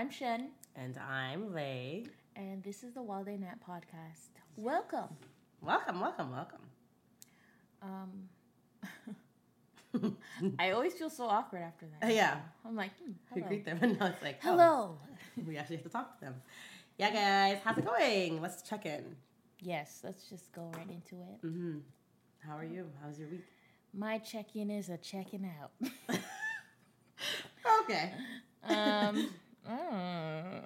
I'm Shen, And I'm Lay. and this is the While They Nap podcast. Welcome. Welcome, welcome, welcome. Um, I always feel so awkward after that. Yeah. I'm like, hmm, We hello. greet them, and now it's like, oh, Hello. we actually have to talk to them. Yeah, guys, how's it going? Let's check in. Yes, let's just go right into it. Mm-hmm. How are you? How's your week? My check-in is a checking out. Okay. um, mm,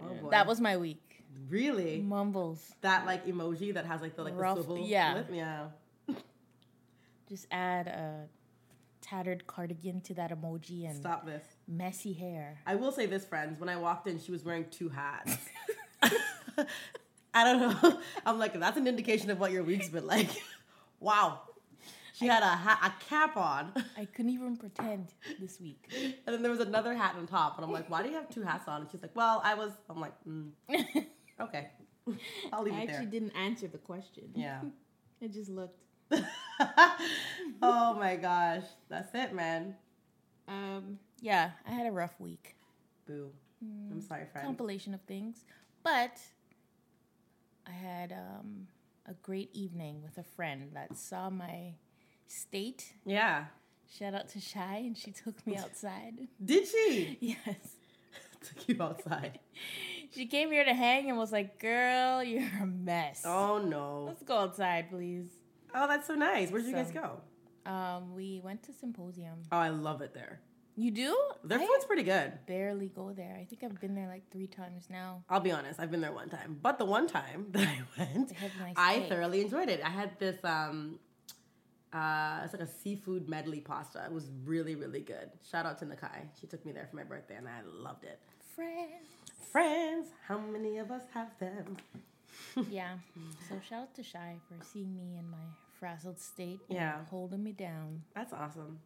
Oh, that was my week. Really? Mumbles. That like emoji that has like the like Rough- the swivel yeah. lip? Yeah. Just add a tattered cardigan to that emoji and Stop this. messy hair. I will say this, friends. When I walked in, she was wearing two hats. I don't know. I'm like, that's an indication of what your week's been like. wow. She had a hat, a cap on, I couldn't even pretend this week. and then there was another hat on top. And I'm like, why do you have two hats on? And she's like, well, I was. I'm like, mm, okay, I'll leave I it there. actually didn't answer the question. Yeah. I just looked. oh my gosh, that's it, man. Um, yeah, I had a rough week. Boo. I'm sorry, friend. Compilation of things, but I had um, a great evening with a friend that saw my state. Yeah. Shout out to Shy, and she took me outside. Did she? yes. Took you outside. She came here to hang and was like, Girl, you're a mess. Oh no. Let's go outside, please. Oh, that's so nice. Where did you guys go? Um, we went to symposium. Oh, I love it there. You do? Their I food's pretty good. barely go there. I think I've been there like three times now. I'll be honest, I've been there one time. But the one time that I went, nice I cake. thoroughly enjoyed it. I had this um uh it's like a seafood medley pasta. It was really, really good. Shout out to Nakai. She took me there for my birthday and I loved it. Friends. Friends, how many of us have them? yeah. So shout out to Shy for seeing me in my frazzled state. and Yeah. Holding me down. That's awesome.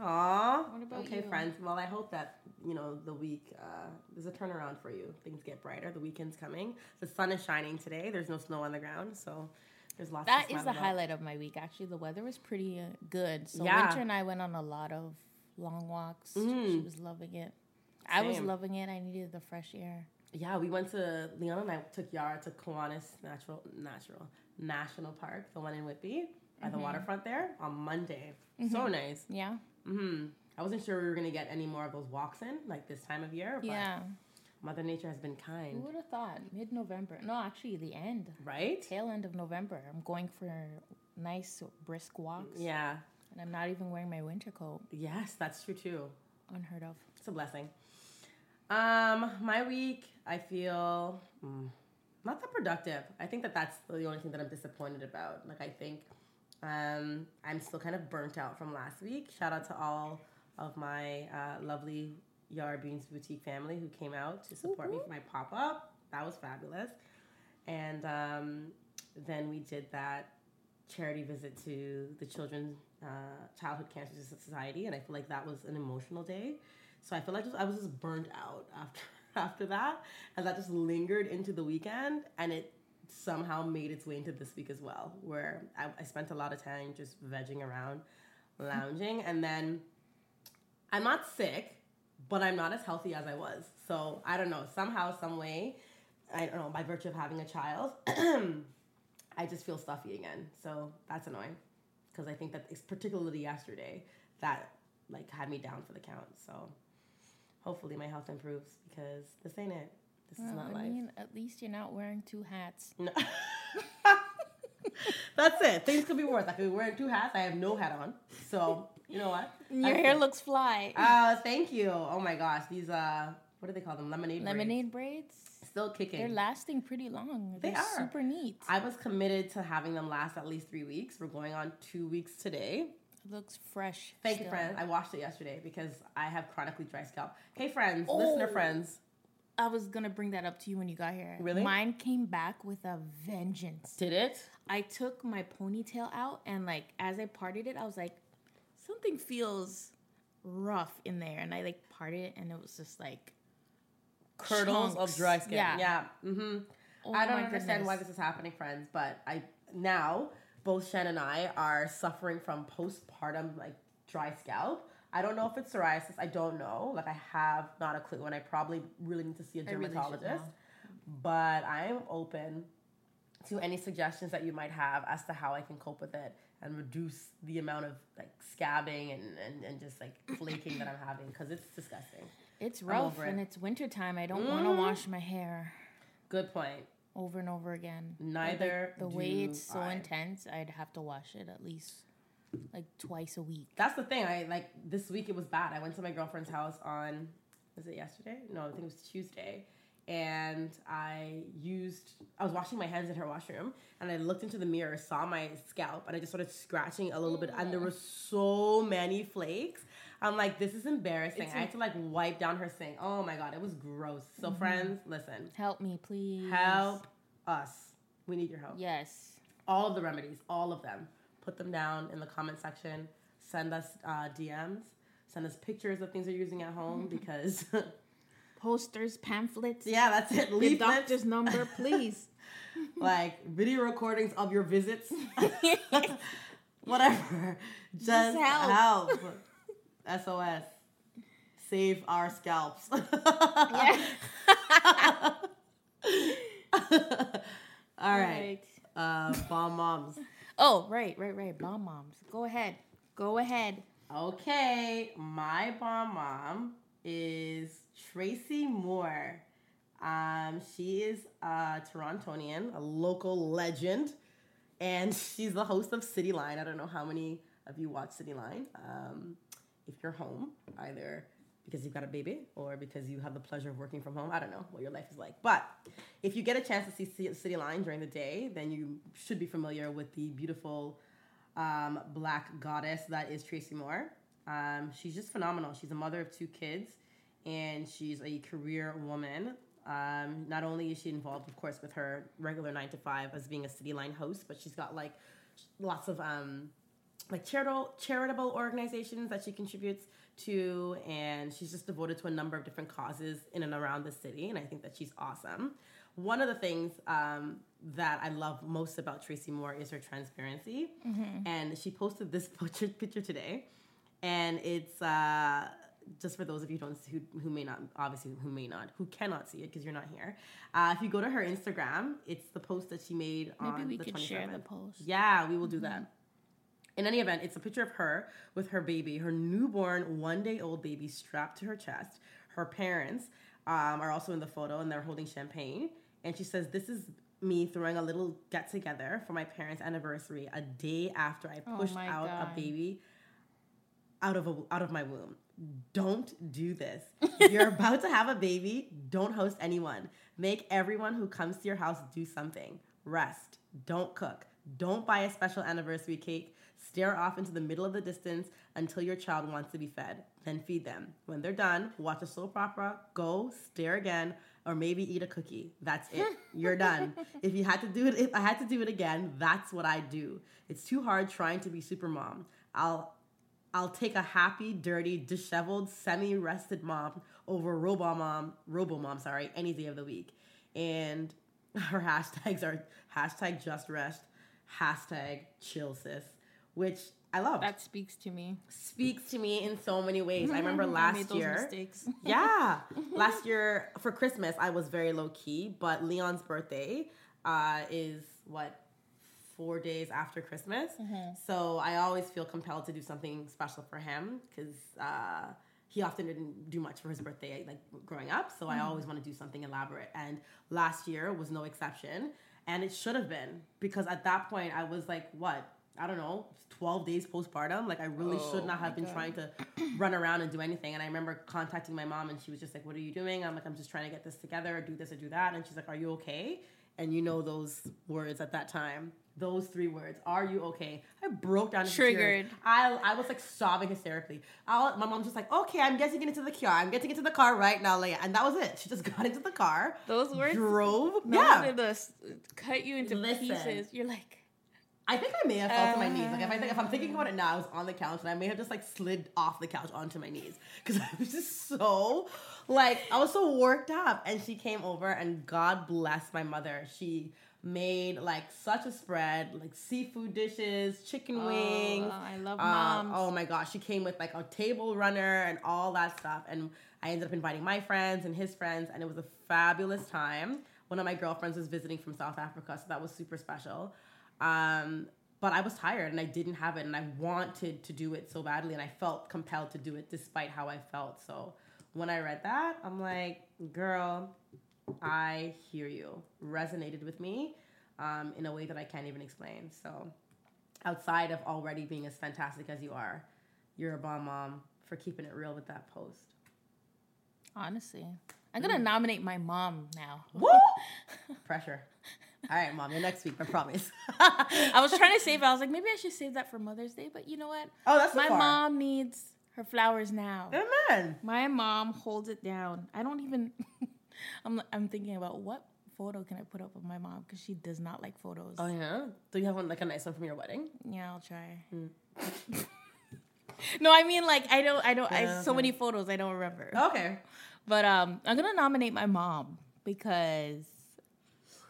Aw. What about okay, you? friends. Well, I hope that, you know, the week, uh, there's a turnaround for you. Things get brighter. The weekend's coming. The sun is shining today. There's no snow on the ground, so there's lots That is the highlight of my week. Actually, the weather was pretty uh, good. So Yeah. Winter and I went on a lot of long walks. She Mhm. was loving it. I was loving it. I needed the fresh air. Yeah, we went to Leon and I took Yara to Kiwanis Natural Natural National Park, the one in Whitby, by Mm-hmm. the waterfront there on Monday. So nice. Yeah. hmm I wasn't sure we were gonna get any more of those walks in like this time of year, but Yeah. Mother Nature has been kind. Who would have thought? Mid November. No, actually, the end. right? Tail end of November. I'm going for nice, brisk walks. Yeah. And I'm not even wearing my winter coat. Yes, that's true too. Unheard of. It's a blessing. Um, my week, I feel mm, not that productive. I think that that's the only thing that I'm disappointed about. Like, I think um, I'm still kind of burnt out from last week. Shout out to all of my uh, lovely Yara Beans Boutique family who came out to support me for my pop up. That was fabulous. And um, then we did that charity visit to the Children's uh, Childhood Cancer Society, and I feel like that was an emotional day. So I feel like just, I was just burnt out after after that, and that just lingered into the weekend, and it somehow made its way into this week as well, where I, I spent a lot of time just vegging around, lounging, and then I'm not sick, but I'm not as healthy as I was. So I don't know, somehow, some way, I don't know, by virtue of having a child, I just feel stuffy again. So that's annoying. because I think that it's particularly yesterday that like had me down for the count. So hopefully my health improves because this ain't it. This is not I life. I mean, at least you're not wearing two hats. No. That's it. Things could be worse. I could be wearing two hats. I have no hat on. So you know what? Your That's hair it. looks fly. Uh, thank you. Oh my gosh, these uh, what do they call them? Lemonade. Lemonade braids. Still kicking. They're lasting pretty long. They They're are. super neat. I was committed to having them last at least three weeks. We're going on two weeks today. It looks fresh. Thank you, friends. I washed it yesterday because I have chronically dry scalp. Hey, friends, Oh. listener friends. I was gonna bring that up to you when you got here. Really? Mine came back with a vengeance. Did it? I took my ponytail out and like as I parted it, I was like, something feels rough in there, and I like parted it, and it was just like Curdles Chunks. of dry skin. Yeah. Yeah. Mm-hmm. oh I don't understand why this is happening, friends, but I now both Shen and I are suffering from postpartum like dry scalp. I don't know if it's psoriasis. I don't know. Like I have not a clue, and I probably really need to see a dermatologist. know. but I am open to any suggestions that you might have as to how I can cope with it and reduce the amount of like scabbing and, and, and just like flaking that I'm having because it's disgusting. It's rough it. and it's wintertime. I don't want to mm. wash my hair Good point. over and over again. Like, Neither the way it's so I. intense, I'd have to wash it at least like twice a week. That's the thing. I like this week it was bad. I went to my girlfriend's house on was it yesterday? No, I think it was Tuesday. And I used I was washing my hands in her washroom and I looked into the mirror, saw my scalp, and I just started scratching a little bit and there were so many flakes. I'm like, this is embarrassing. It's I had to like wipe down her sink. Oh my god, it was gross. So friends, listen. Help me, please. Help us. We need your help Yes. all of the remedies, all of them. Put them down in the comment section. Send us uh, DMs. Send us pictures of things you're using at home because, Posters, pamphlets. yeah, that's it. The Leaflets, doctor's number, please. like video recordings of your visits, whatever. Just, help. help. SOS. Save our scalps. Yeah. All right. Uh, bomb moms. Oh, right, right, right. Bomb moms. Go ahead. Go ahead. Okay, my bomb mom is Tracy Moore. Um, she is a Torontonian, a local legend, and she's the host of City Line. I don't know how many of you watch City Line. Um, if you're home, either because you've got a baby or because you have the pleasure of working from home. I don't know what your life is like. But if you get a chance to see City Line during the day, then you should be familiar with the beautiful um, black goddess that is Tracy Moore. Um, she's just phenomenal. She's a mother of two kids and she's a career woman. Um, not only is she involved, of course, with her regular nine to five as being a City Line host, but she's got like lots of um, like charitable charitable organizations that she contributes to and she's just devoted to a number of different causes in and around the city and i think that she's awesome. One of the things um, that i love most about tracy moore is her transparency. And she posted this picture, picture today and it's uh, just for those of you who don't who, who may not obviously who may not who cannot see it because you're not here uh, if you go to her instagram it's the post that she made Maybe on we could 27th share the post. yeah, we will do that. In any event, it's a picture of her with her baby, her newborn one day old baby strapped to her chest. Her parents um, are also in the photo and they're holding champagne. And she says, This is me throwing a little get together for my parents' anniversary a day after I Oh pushed my out God. a baby out of a, out of my womb. Don't do this. You're about to have a baby, don't host anyone. Make everyone who comes to your house do something. Rest. Don't cook. Don't buy a special anniversary cake. Stare off into the middle of the distance until your child wants to be fed. Then feed them. When they're done, watch a soap opera, go, stare again, or maybe eat a cookie. That's it. You're done. If you had to do it, if I had to do it again, that's what I do. It's too hard trying to be super mom. I'll I'll take a happy, dirty, disheveled, semi-rested mom over robo mom, robo mom, sorry, any day of the week. And her hashtags are hashtag just rest, hashtag chill sis, which I love. That speaks to me. speaks to me in so many ways. I remember last year. yeah. Last year for Christmas, I was very low key, but Leon's birthday uh, is what four days after Christmas. Mm-hmm. So I always feel compelled to do something special for him because uh, he often didn't do much for his birthday, like growing up. So I Mm-hmm. always want to do something elaborate. And last year was no exception. And it should have been because at that point I was like, what? I don't know, 12 days postpartum. Like I really should Oh not have been God. trying to run around and do anything. And I remember contacting my mom and she was just like, what are you doing? I'm like, I'm just trying to get this together, do this or do that. And she's like, are you okay? And you know those words at that time. Those three words. Are you okay? I broke down Triggered. I I was like sobbing hysterically. I, my mom's just like, okay, I'm getting into the car. I'm getting into the car right now, Leia. And that was it. She just got into the car. Those words drove. no yeah. this cut you into Listen. pieces. You're like, I think I may have fell to my knees. Like if I think if I'm thinking about it now, I was on the couch and I may have just like slid off the couch onto my knees because I was just so like I was so worked up. And she came over and God bless my mother. She made like such a spread, like seafood dishes, chicken wings. Oh, I love Uh, oh my gosh, she came with like a table runner and all that stuff. And I ended up inviting my friends and his friends, and it was a fabulous time. One of my girlfriends was visiting from South Africa, so that was super special. Um, but I was tired and I didn't have it, and I wanted to do it so badly, and I felt compelled to do it despite how I felt. So when I read that, I'm like, girl, I hear you. Resonated with me um, in a way that I can't even explain. So outside of already being as fantastic as you are, you're a bomb mom for keeping it real with that post. honestly, I'm gonna nominate my mom now. Woo! Pressure. All right, mom, you're next week, I promise. I was trying to save. it. I was like, maybe I should save that for Mother's Day. But you know what? oh, that's my far. mom needs her flowers now. Amen. My mom holds it down. I don't even. I'm I'm thinking about what photo can I put up of my mom because she does not like photos. Oh yeah. Do you have one like a nice one from your wedding? Yeah, I'll try. Hmm. no, I mean like I don't. I don't. I so okay. many photos I don't remember. Okay. But um, I'm gonna nominate my mom because,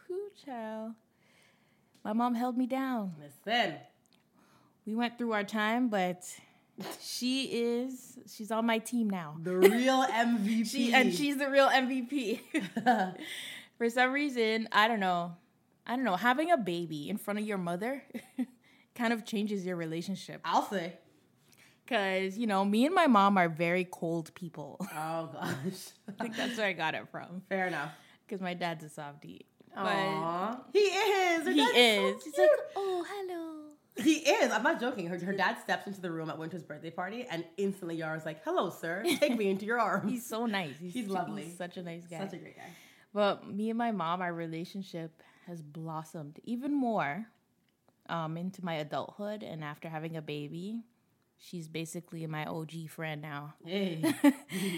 who child, my mom held me down. Listen. We went through our time, but she is she's on my team now. The real MVP. She and she's the real MVP. For some reason, I don't know. I don't know. Having a baby in front of your mother kind of changes your relationship. I'll say. Cause you know, me and my mom are very cold people. Oh gosh. I think that's where I got it from. Fair enough. Because my dad's a softie. But He is. Her he is. So He's like, oh, hello. He is. I'm not joking. Her, her dad steps into the room at Winter's birthday party, and instantly Yara's like, "Hello, sir. Take me into your arms." He's so nice. He's, He's lovely. He's such a nice guy. such a great guy. But me and my mom, our relationship has blossomed even more um, into my adulthood. And after having a baby, she's basically my OG friend now. Hey.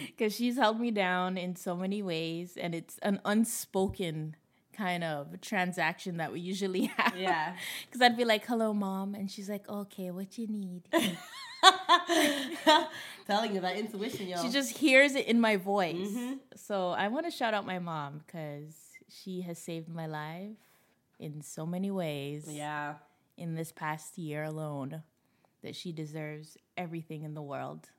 Because she's held me down in so many ways. And it's an unspoken kind of transaction that we usually have. Yeah. Because I'd be like, hello, mom. And she's like, okay, what you need? Telling you that intuition, yo. She just hears it in my voice. Mm-hmm. So I want to shout out my mom because she has saved my life in so many ways yeah. in this past year alone that she deserves everything in the world.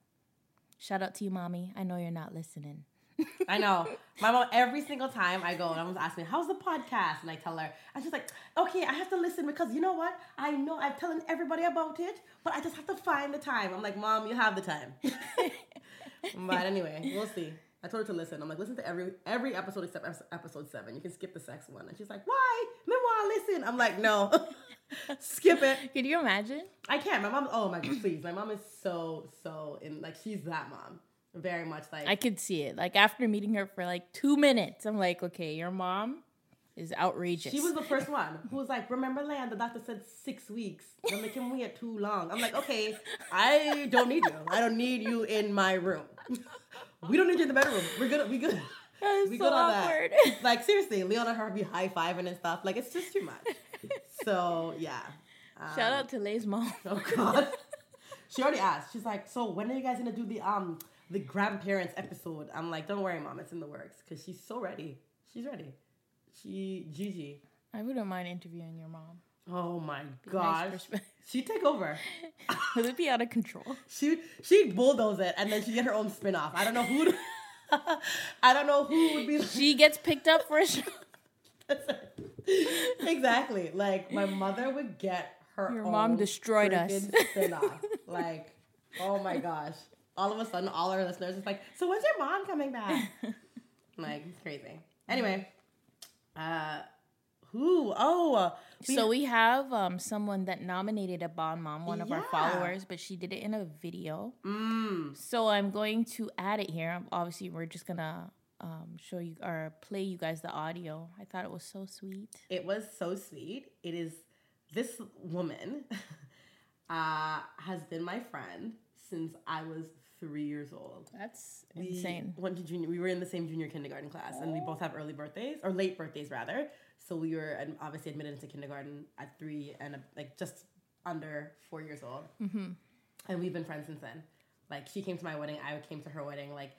Shout out to you, mommy. I know you're not listening. I know. My mom, every single time I go, and everyone's asking me, how's the podcast? And I tell her, and she's like, okay, I have to listen because you know what? I know I'm telling everybody about it, but I just have to find the time. I'm like, mom, you have the time. but anyway, we'll see. I told her to listen. I'm like, listen to every every episode except episode seven. You can skip the sex one. And she's like, why? Memoir, listen. I'm like, no. skip it. Can you imagine? I can't. My mom, oh my god, please. My mom is so, so in like she's that mom. Very much like I could see it. Like after meeting her for like two minutes, I'm like, okay, your mom is outrageous. She was the first one who was like, "Remember, Land? The doctor said six weeks. Don't make him wait too long." I'm like, "Okay, I don't need you. I don't need you in my room. we don't need you in the bedroom. We're good. We good. We so good on awkward. that. Like seriously, Leon and her be high fiving and stuff. Like it's just too much. So yeah. Um, Shout out to Lay's mom. Oh God. she already asked. She's like, "So when are you guys gonna do the um the grandparents episode?" I'm like, "Don't worry, mom. It's in the works." Because she's so ready. She's ready. She Gigi. I wouldn't mind interviewing your mom. Oh my Nice gosh. perspective. She'd take over. Would it be out of control? She she'd bulldoze it and then she'd get her own spin off. I don't know who I don't know who would be She gets picked up for a show. Exactly. Like my mother would get her. Your mom destroyed us. like, oh my gosh! All of a sudden, all our listeners is like, "So when's your mom coming back?" like, it's crazy. Anyway, uh, who? Oh, uh, so we have um, someone that nominated a Bomb Mom, one of our followers, but she did it in a video. mm, So I'm going to add it here. Obviously, we're just gonna um, show you or play you guys the audio. I thought it was so sweet. it was so sweet. It is this woman uh, has been my friend since I was three years old. That's We insane. Went to junior. We were in the same junior kindergarten class, and we both have early birthdays or late birthdays rather. So we were obviously admitted into kindergarten at three and like just under four years old. Mm-hmm. And we've been friends since then. Like she came to my wedding, I came to her wedding. Like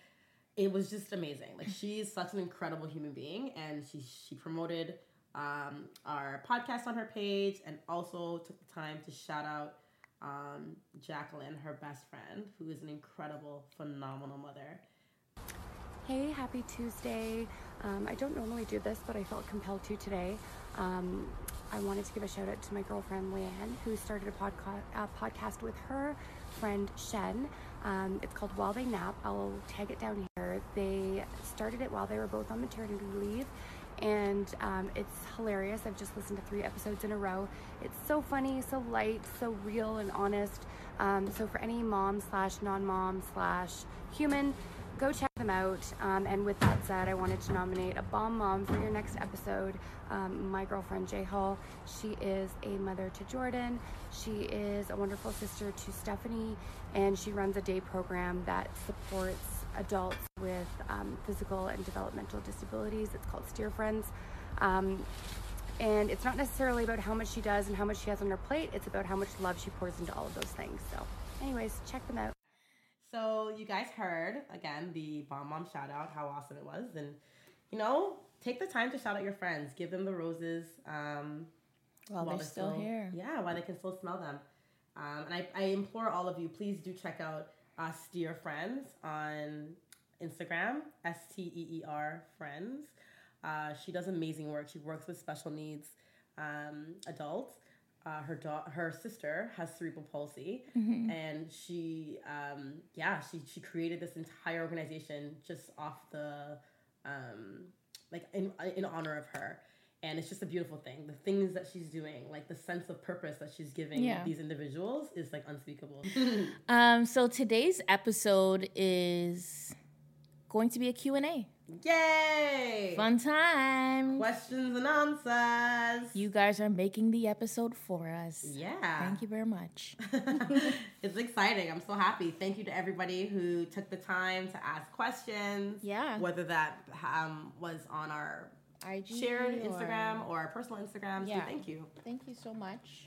it was just amazing. Like she's such an incredible human being, and she she promoted um, our podcast on her page, and also took the time to shout out um, Jacqueline, her best friend, who is an incredible, phenomenal mother. Hey, happy Tuesday. Um, I don't normally do this, but I felt compelled to today. Um, I wanted to give a shout out to my girlfriend Leanne, who started a, podca- podcast with her friend Shen. Um, it's called While They Nap. I'll tag it down here. They started it while they were both on maternity leave, and um, it's hilarious. I've just listened to three episodes in a row. It's so funny, so light, so real and honest. Um, so for any mom slash non-mom slash human, go check them out. Um, and with that said, I wanted to nominate a bomb mom for your next episode. Um, my girlfriend Jay Hall. She is a mother to Jordan. She is a wonderful sister to Stephanie, and she runs a day program that supports adults with um, physical and developmental disabilities. It's called Steer Friends. Um, and it's not necessarily about how much she does and how much she has on her plate. It's about how much love she pours into all of those things. So, anyways, check them out. So you guys heard again the bomb mom shout out, how awesome it was, and you know, take the time to shout out your friends, give them the roses. Um, While they're still here. Yeah, while they can still smell them. Um, and I, I implore all of you, please do check out Steer Friends on Instagram, S T E E R Friends. Uh, she does amazing work. She works with special needs um, adults. Uh, her da- her sister has cerebral palsy, and she um, yeah she she created this entire organization just off the um, like in in honor of her and it's just a beautiful thing the things that she's doing like the sense of purpose that she's giving Yeah. these individuals is like unspeakable Um, so today's episode is going to be a Q&A. yay Fun time. questions and answers You guys are making the episode for us. yeah Thank you very much. it's exciting i'm so happy thank you to everybody who took the time to ask questions Yeah. whether that um, was on our IG shared or- instagram or our personal instagram so Yeah. thank you Thank you so much.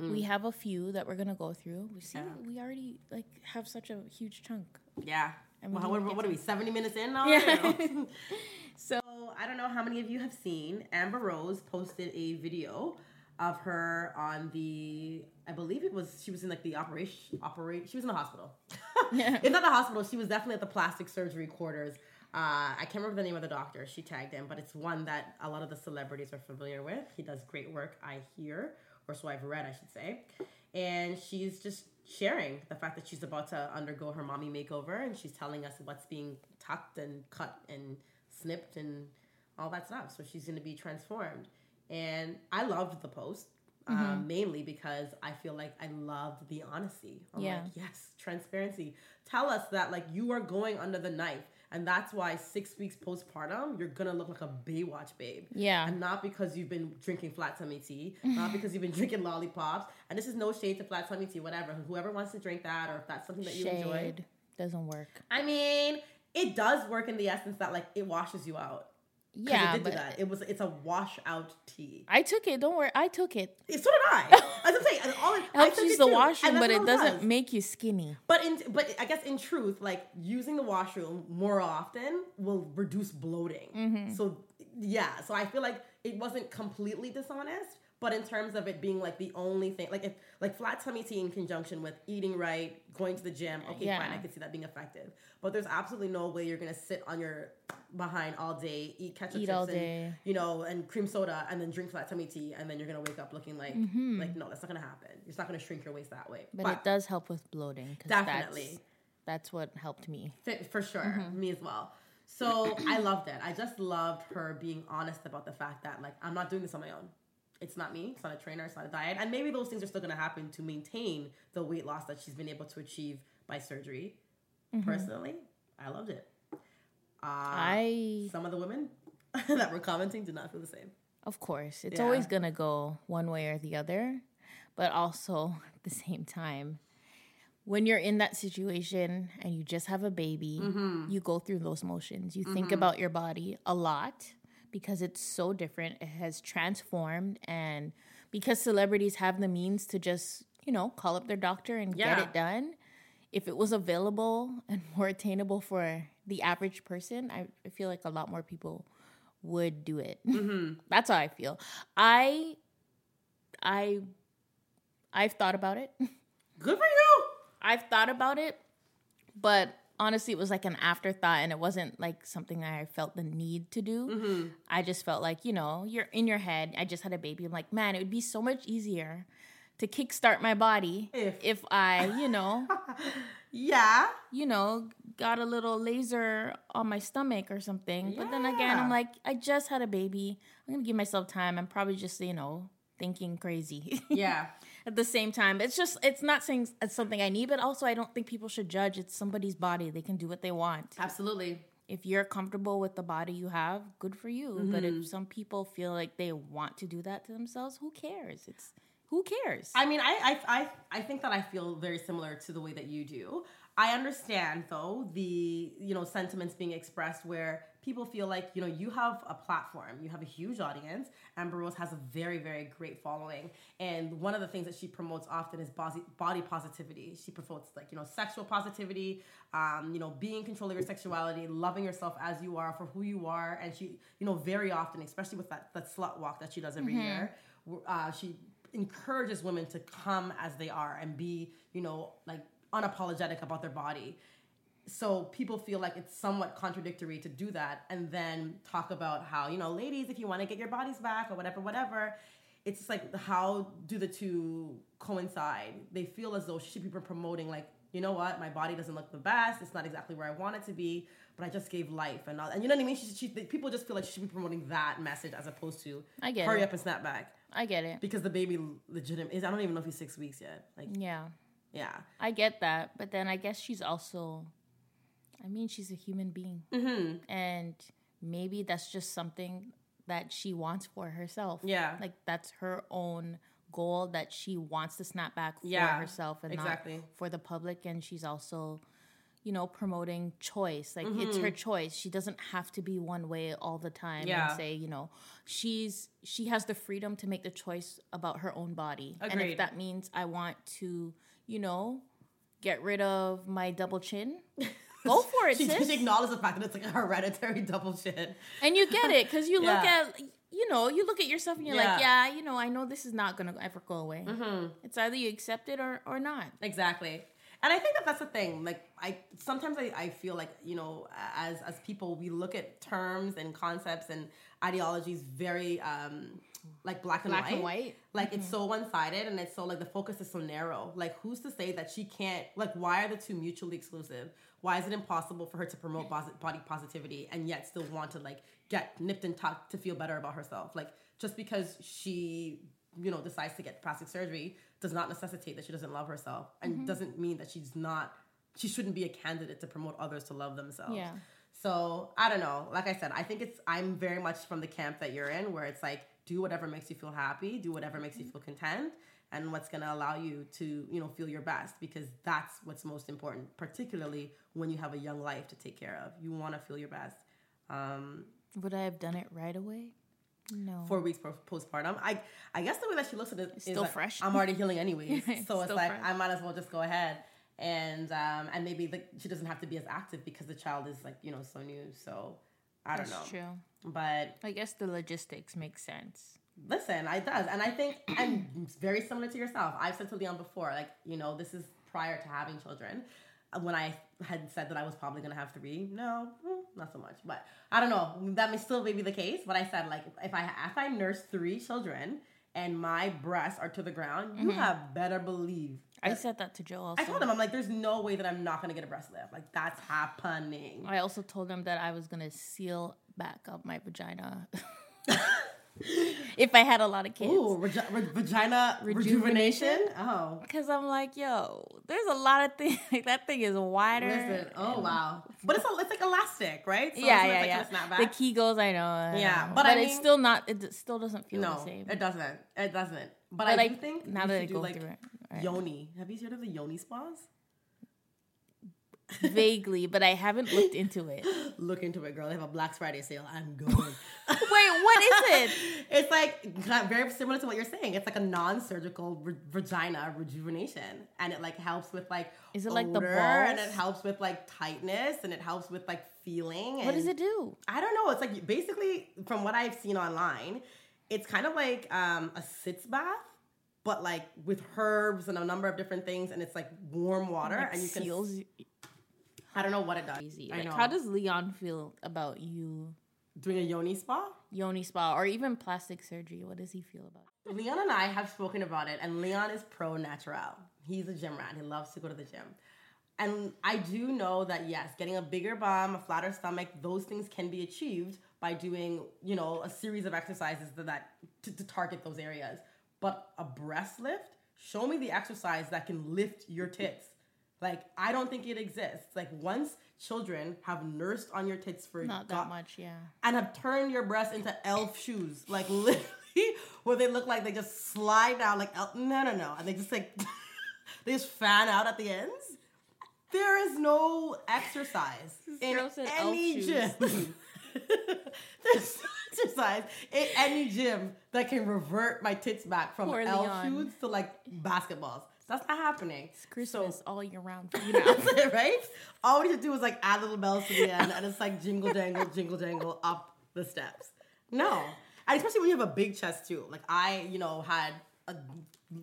Mm. We have a few that we're gonna go through. We see Yeah. we already like have such a huge chunk. yeah And we well, what, what are we 70 minutes in now Yeah. So I don't know how many of you have seen Amber Rose posted a video of her on the I believe it was she was in like the operation operate she was in the hospital. it's not the hospital, she was definitely at the plastic surgery quarters. Uh, I can't remember the name of the doctor she tagged in, but it's one that a lot of the celebrities are familiar with. He does great work, I hear, or so I've read, I should say. And she's just sharing the fact that she's about to undergo her mommy makeover and she's telling us what's being tucked and cut and snipped and all that stuff. So she's going to be transformed. And I loved the post. Um, mainly because I feel like I loved the honesty. I'm Yeah. like, yes, transparency. Tell us that like you are going under the knife, and that's why six weeks postpartum you're gonna look like a Baywatch babe. Yeah. and not because you've been drinking flat tummy tea, not because you've been drinking lollipops. And this is no shade to flat tummy tea, whatever. Whoever wants to drink that, or if that's something that you enjoy, doesn't work. I mean, it does work in the essence that like it washes you out. Yeah, it did but do that. It was it's a washout tea. I took it. Don't worry, I took it. So did I. As I'm saying, and all I Helps use it the too, washroom, but it doesn't does. make you skinny. But in but I guess in truth, like using the washroom more often will reduce bloating. Mm-hmm. So yeah, so I feel like it wasn't completely dishonest, But in terms of it being like the only thing, like if like flat tummy tea in conjunction with eating right, going to the gym, okay, Yeah. fine, I could see that being effective. But there's absolutely no way you're gonna sit on your behind all day, eat ketchup Eat chips all and day. you know, and cream soda, and then drink flat tummy tea, and then you're gonna wake up looking like like no, that's not gonna happen. It's not gonna shrink your waist that way. But, it does help with bloating. Definitely. That's, that's what helped me. For sure Mm-hmm. me as well so i loved it i just loved her being honest about the fact that like i'm not doing this on my own it's not me it's not a trainer it's not a diet and maybe those things are still going to happen to maintain the weight loss that she's been able to achieve by surgery Mm-hmm. personally i loved it uh, I, some of the women that were commenting did not feel the same of course, it's Yeah. always gonna go one way or the other, but also at the same time, when you're in that situation and you just have a baby, Mm-hmm. you go through those motions. You think about your body a lot because it's so different. It has transformed, and because celebrities have the means to just, you know, call up their doctor and get it done. If it was available and more attainable for the average person, I I feel like a lot more people would do it. Mm-hmm. That's how I feel. I I I've thought about it. good for you I've thought about it, but honestly, it was like an afterthought and it wasn't like something that I felt the need to do. Mm-hmm. I just felt like, you know, you're in your head. I just had a baby. I'm like, man, it would be so much easier to kickstart my body If. if I, you know, yeah you know, got a little laser on my stomach or something. But then again, I'm like, I just had a baby. I'm gonna give myself time. I'm probably just, you know, thinking crazy. yeah At the same time, it's just, it's not saying it's something I need, but also I don't think people should judge. It's somebody's body. They can do what they want. absolutely If you're comfortable with the body you have, good for you. But Mm-hmm. if some people feel like they want to do that to themselves, who cares? It's, who cares? I mean, I, I, I, I think that I feel very similar to the way that you do. I understand though the you know sentiments being expressed where people feel like you know you have a platform, you have a huge audience. Amber Rose has a very very great following, and one of the things that she promotes often is body positivity. She promotes like you know sexual positivity, um, you know being in control of your sexuality, loving yourself as you are for who you are, and she you know very often, especially with that that slut walk that she does every year, uh, she encourages women to come as they are and be, you know, like unapologetic about their body. So people feel like it's somewhat contradictory to do that and then talk about how, you know, ladies, if you want to get your bodies back or whatever, whatever. It's just like how do the two coincide? They feel as though she should be promoting like, you know what, my body doesn't look the best. It's not exactly where I want it to be, but I just gave life and all. And you know what I mean? She, she, people just feel like she should be promoting that message as opposed to I get hurry it. up and snap back I get it. because the baby legitimate is. I don't even know if he's six weeks yet. Like, Yeah. Yeah, I get that, but then I guess she's also, I mean, she's a human being, Mm-hmm. and maybe that's just something that she wants for herself. Yeah. like that's her own goal that she wants to snap back for Yeah, herself and exactly. not for the public. And she's also, you know, promoting choice. Like it's her choice. She doesn't have to be one way all the time Yeah. and say, you know, she's she has the freedom to make the choice about her own body. And if that means I want to, you know, get rid of my double chin, go for it, she, sis. she acknowledged the fact that it's like a hereditary double chin. and you get it because you look at you know you look at yourself and you're like Yeah. yeah you know i know this is not gonna ever go away it's either you accept it or or not Exactly. And I think that that's the thing. Like, I sometimes I, I feel like you know, as as people, we look at terms and concepts and ideologies very um like black and Black white. and white. Like it's so one sided and it's so like the focus is so narrow. Like, who's to say that she can't? Like, why are the two mutually exclusive? Why is it impossible for her to promote body positivity and yet still want to like get nipped and tucked to feel better about herself? Like, just because she you know decides to get plastic surgery does not necessitate that she doesn't love herself and Mm-hmm. doesn't mean that she's not she shouldn't be a candidate to promote others to love themselves Yeah. so i don't know like i said i think it's i'm very much from the camp that you're in where it's like do whatever makes you feel happy do whatever makes you feel content and what's going to allow you to you know feel your best because that's what's most important particularly when you have a young life to take care of you want to feel your best um, would i have done it right away no four weeks po- postpartum. I I guess the way that she looks at it is Still like, fresh. I'm already healing anyways, so it's Still like fresh. I might as well just go ahead and um and maybe like she doesn't have to be as active because the child is like you know so new. So I don't that's know, true but i guess the logistics make sense listen, it does, and I think I'm very similar to yourself. I've said to Leon before, like you know, this is prior to having children. Uh, When I had said that I was probably gonna have three, no, mm, not so much. But I don't know. That may still may be the case. But I said like if I if I nurse three children and my breasts are to the ground, you have better believe. I said that to Joe also. I told him I'm like, there's no way that I'm not gonna get a breast lift. Like that's happening. I also told him that I was gonna seal back of my vagina if I had a lot of kids. Ooh, regi- re- vagina rejuvenation. Oh, Because I'm like, yo, there's a lot of things. Like, that thing is wider. listen. Oh wow. But it's a, it's like elastic, right? So yeah, it's not, yeah, like, yeah. kinda snap The back. Kegels, I know. I Yeah, know. but but, I it's still not. It still doesn't feel no, the same. it doesn't. It doesn't. But, But I I- do think now you that I do go like through it, right. yoni. Have you heard of the yoni spas? Vaguely, but I haven't looked into it. Look into it, girl. They have a Black Friday sale. I'm going. Wait, what is it? it's like very similar to what you're saying. It's like a non-surgical re- vagina rejuvenation, and it like helps with like Is it like the odor, and it helps with like tightness, and it helps with like feeling. What does it do? I don't know. It's like basically from what I've seen online, it's kind of like um, a sitz bath, but like with herbs and a number of different things, and it's like warm water, Like and you can. seals I don't know what it does. easy. I Like, know. how does Leon feel about you doing a yoni spa? yoni spa or even plastic surgery? What does he feel about? it? Leon and I have spoken about it, and Leon is pro natural. He's a gym rat. He loves to go to the gym. And I do know that yes, getting a bigger bum, a flatter stomach, those things can be achieved by doing, you know, a series of exercises that, that to, to target those areas. But a breast lift, show me the exercise that can lift your tits. Like I don't think it exists. Like once children have nursed on your tits for Not go- that much, yeah. and have turned your breasts into elf shoes, like literally, where they look like they just slide down like elf. No, no, no, and they just like they just fan out at the ends. There is no exercise in girl said elf any gym. There's no exercise in any gym that can revert my tits back from Poor elf Leon. shoes to like basketballs. That's not happening. It's Christmas all year round for you now. That's it, right? All we to do is like add little bells to the end, and it's like jingle jangle, jingle jangle up the steps. No, and especially when you have a big chest too. Like I, you know, had a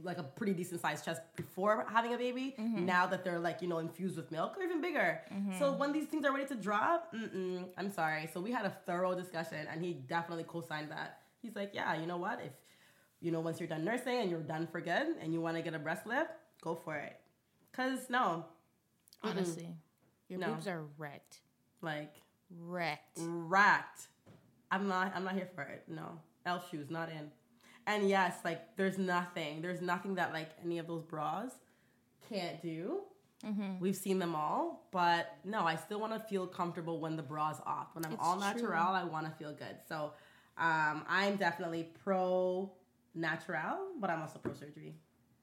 like a pretty decent sized chest before having a baby. Mm-hmm. Now that they're like you know infused with milk, they're even bigger. Mm-hmm. So when these things are ready to drop, I'm sorry. So we had a thorough discussion, and he definitely co-signed that. He's like, yeah, you know what? If you know once you're done nursing and you're done for good, and you want to get a breast lift, go for it. Cause no, Honestly, your No. boobs are wrecked. like Wrecked. wrecked. I'm not. I'm not here for it. No, elf shoes, not in. And yes, like there's nothing. There's nothing that like any of those bras can't do. We've seen them all, but no, I still want to feel comfortable when the bra's off. When I'm It's all true. natural, I want to feel good. So um, I'm definitely pro natural, but I'm also pro surgery.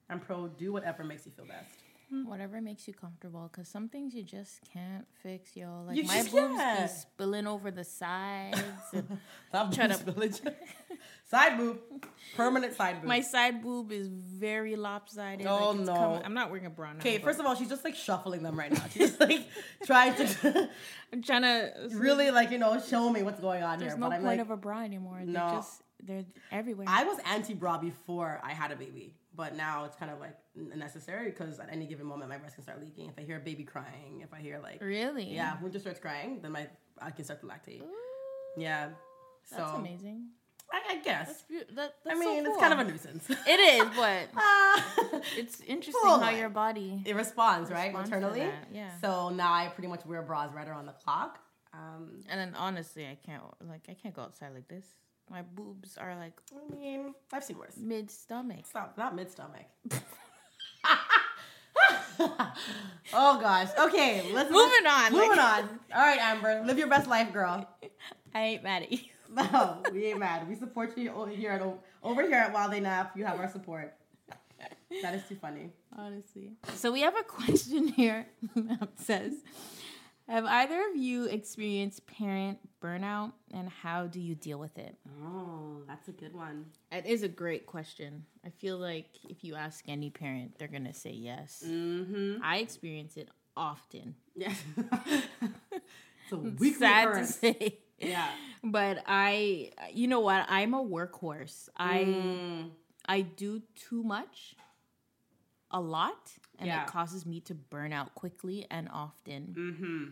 I'm pro do whatever makes you feel best. Hmm. Whatever makes you comfortable, because some things you just can't fix, yo. Like You my just boobs can't. be spilling over the sides. and Stop Try boob to- spillage. side boob, permanent side boob. my side boob is very lopsided. Oh, like it's no. coming- I'm not wearing a bra now. Okay, first of all, she's just like shuffling them right now. She's like trying to I'm trying to really like you know show me what's going on There's here. no but I'm point like, of a bra anymore. No. They're just they're everywhere. I was anti bra before I had a baby, but now it's kind of like necessary because at any given moment my breast can start leaking. If I hear a baby crying, if I hear like really? yeah, if Winter starts crying, then my I can start to lactate. Yeah, so That's amazing. I, I guess. That's, beau- that, I mean, so it's kind of a nuisance. It is, but Ah. it's interesting Full how your body. it responds, right? That, yeah. So now I pretty much wear bras right around the clock. Um, And then honestly, I can't like I can't go outside like this. My boobs are like I mean, I've seen worse. mid stomach. Stop, not mid stomach. oh gosh. Okay, let's Moving on, Moving like- on. All right, Amber, live your best life, girl. I ain't mad at you. No, we ain't mad. We support you over here at over here at While They Nap. You have our support. That is too funny. Honestly. So we have a question here that says Have either of you experienced parent burnout and how do you deal with it? Oh, that's a good one. It is a great question. I feel like if you ask any parent, they're gonna say yes. Mm-hmm. I experience it often. Yes. it's a weekly Sad occurrence. to say. Yeah. but I, you know what? I'm a workhorse. I Mm, I do too much, a lot, and Yeah. it causes me to burn out quickly and often. mm-hmm.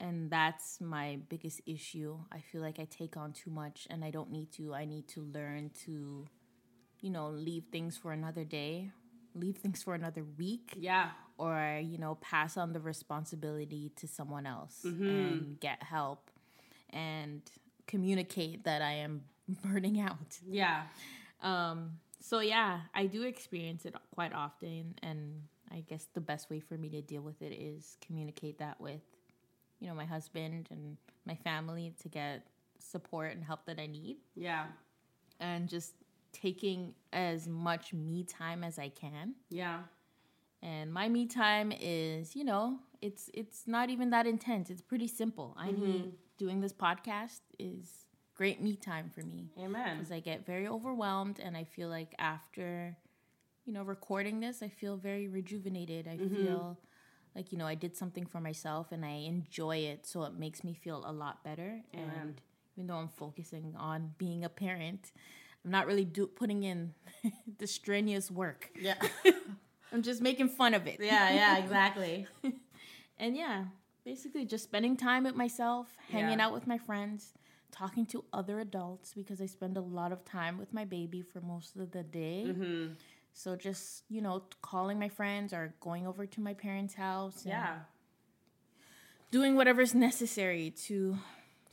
And that's my biggest issue. I feel like I take on too much, and I don't need to. I need to learn to, you know, leave things for another day, leave things for another week Yeah. or you know pass on the responsibility to someone else Mm-hmm. and get help and communicate that i am burning out Yeah. um so yeah i do experience it quite often and i guess the best way for me to deal with it is communicate that with you know my husband and my family to get support and help that i need Yeah. and just taking as much me time as i can Yeah. and my me time is you know it's it's not even that intense it's pretty simple i mm-hmm. need doing this podcast is great me time for me Amen. because i get very overwhelmed and i feel like after you know recording this i feel very rejuvenated i feel like you know i did something for myself and i enjoy it so it makes me feel a lot better and even though i'm focusing on being a parent i'm not really do- putting in the strenuous work Yeah. i'm just making fun of it yeah. Yeah. Exactly. and yeah, basically just spending time with myself, hanging Yeah. out with my friends, talking to other adults because I spend a lot of time with my baby for most of the day. Mm-hmm. So just, you know, calling my friends or going over to my parents' house and Yeah. doing whatever's necessary to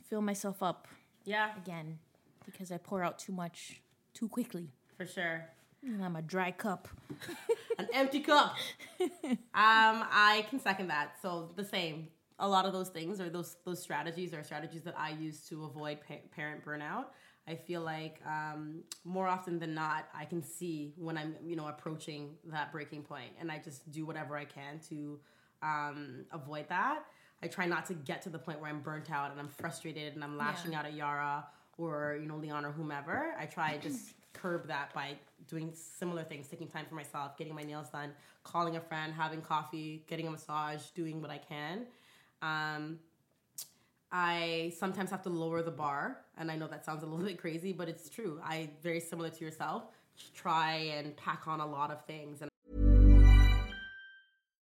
fill myself up Yeah. again because I pour out too much too quickly. For sure. And I'm a dry cup. An empty cup. um, I can second that. So the same. A lot of those things or those those strategies are strategies that I use to avoid pa- parent burnout. I feel like um, more often than not, I can see when I'm you know approaching that breaking point, and I just do whatever I can to um, avoid that. I try not to get to the point where I'm burnt out and I'm frustrated and I'm lashing Yeah. out at Yara or you know Leon or whomever. I try just curb that by doing similar things, taking time for myself, getting my nails done, calling a friend, having coffee, getting a massage, doing what I can. Um, I sometimes have to lower the bar, and I know that sounds a little bit crazy, but it's true. I very similar to yourself, try and pack on a lot of things, and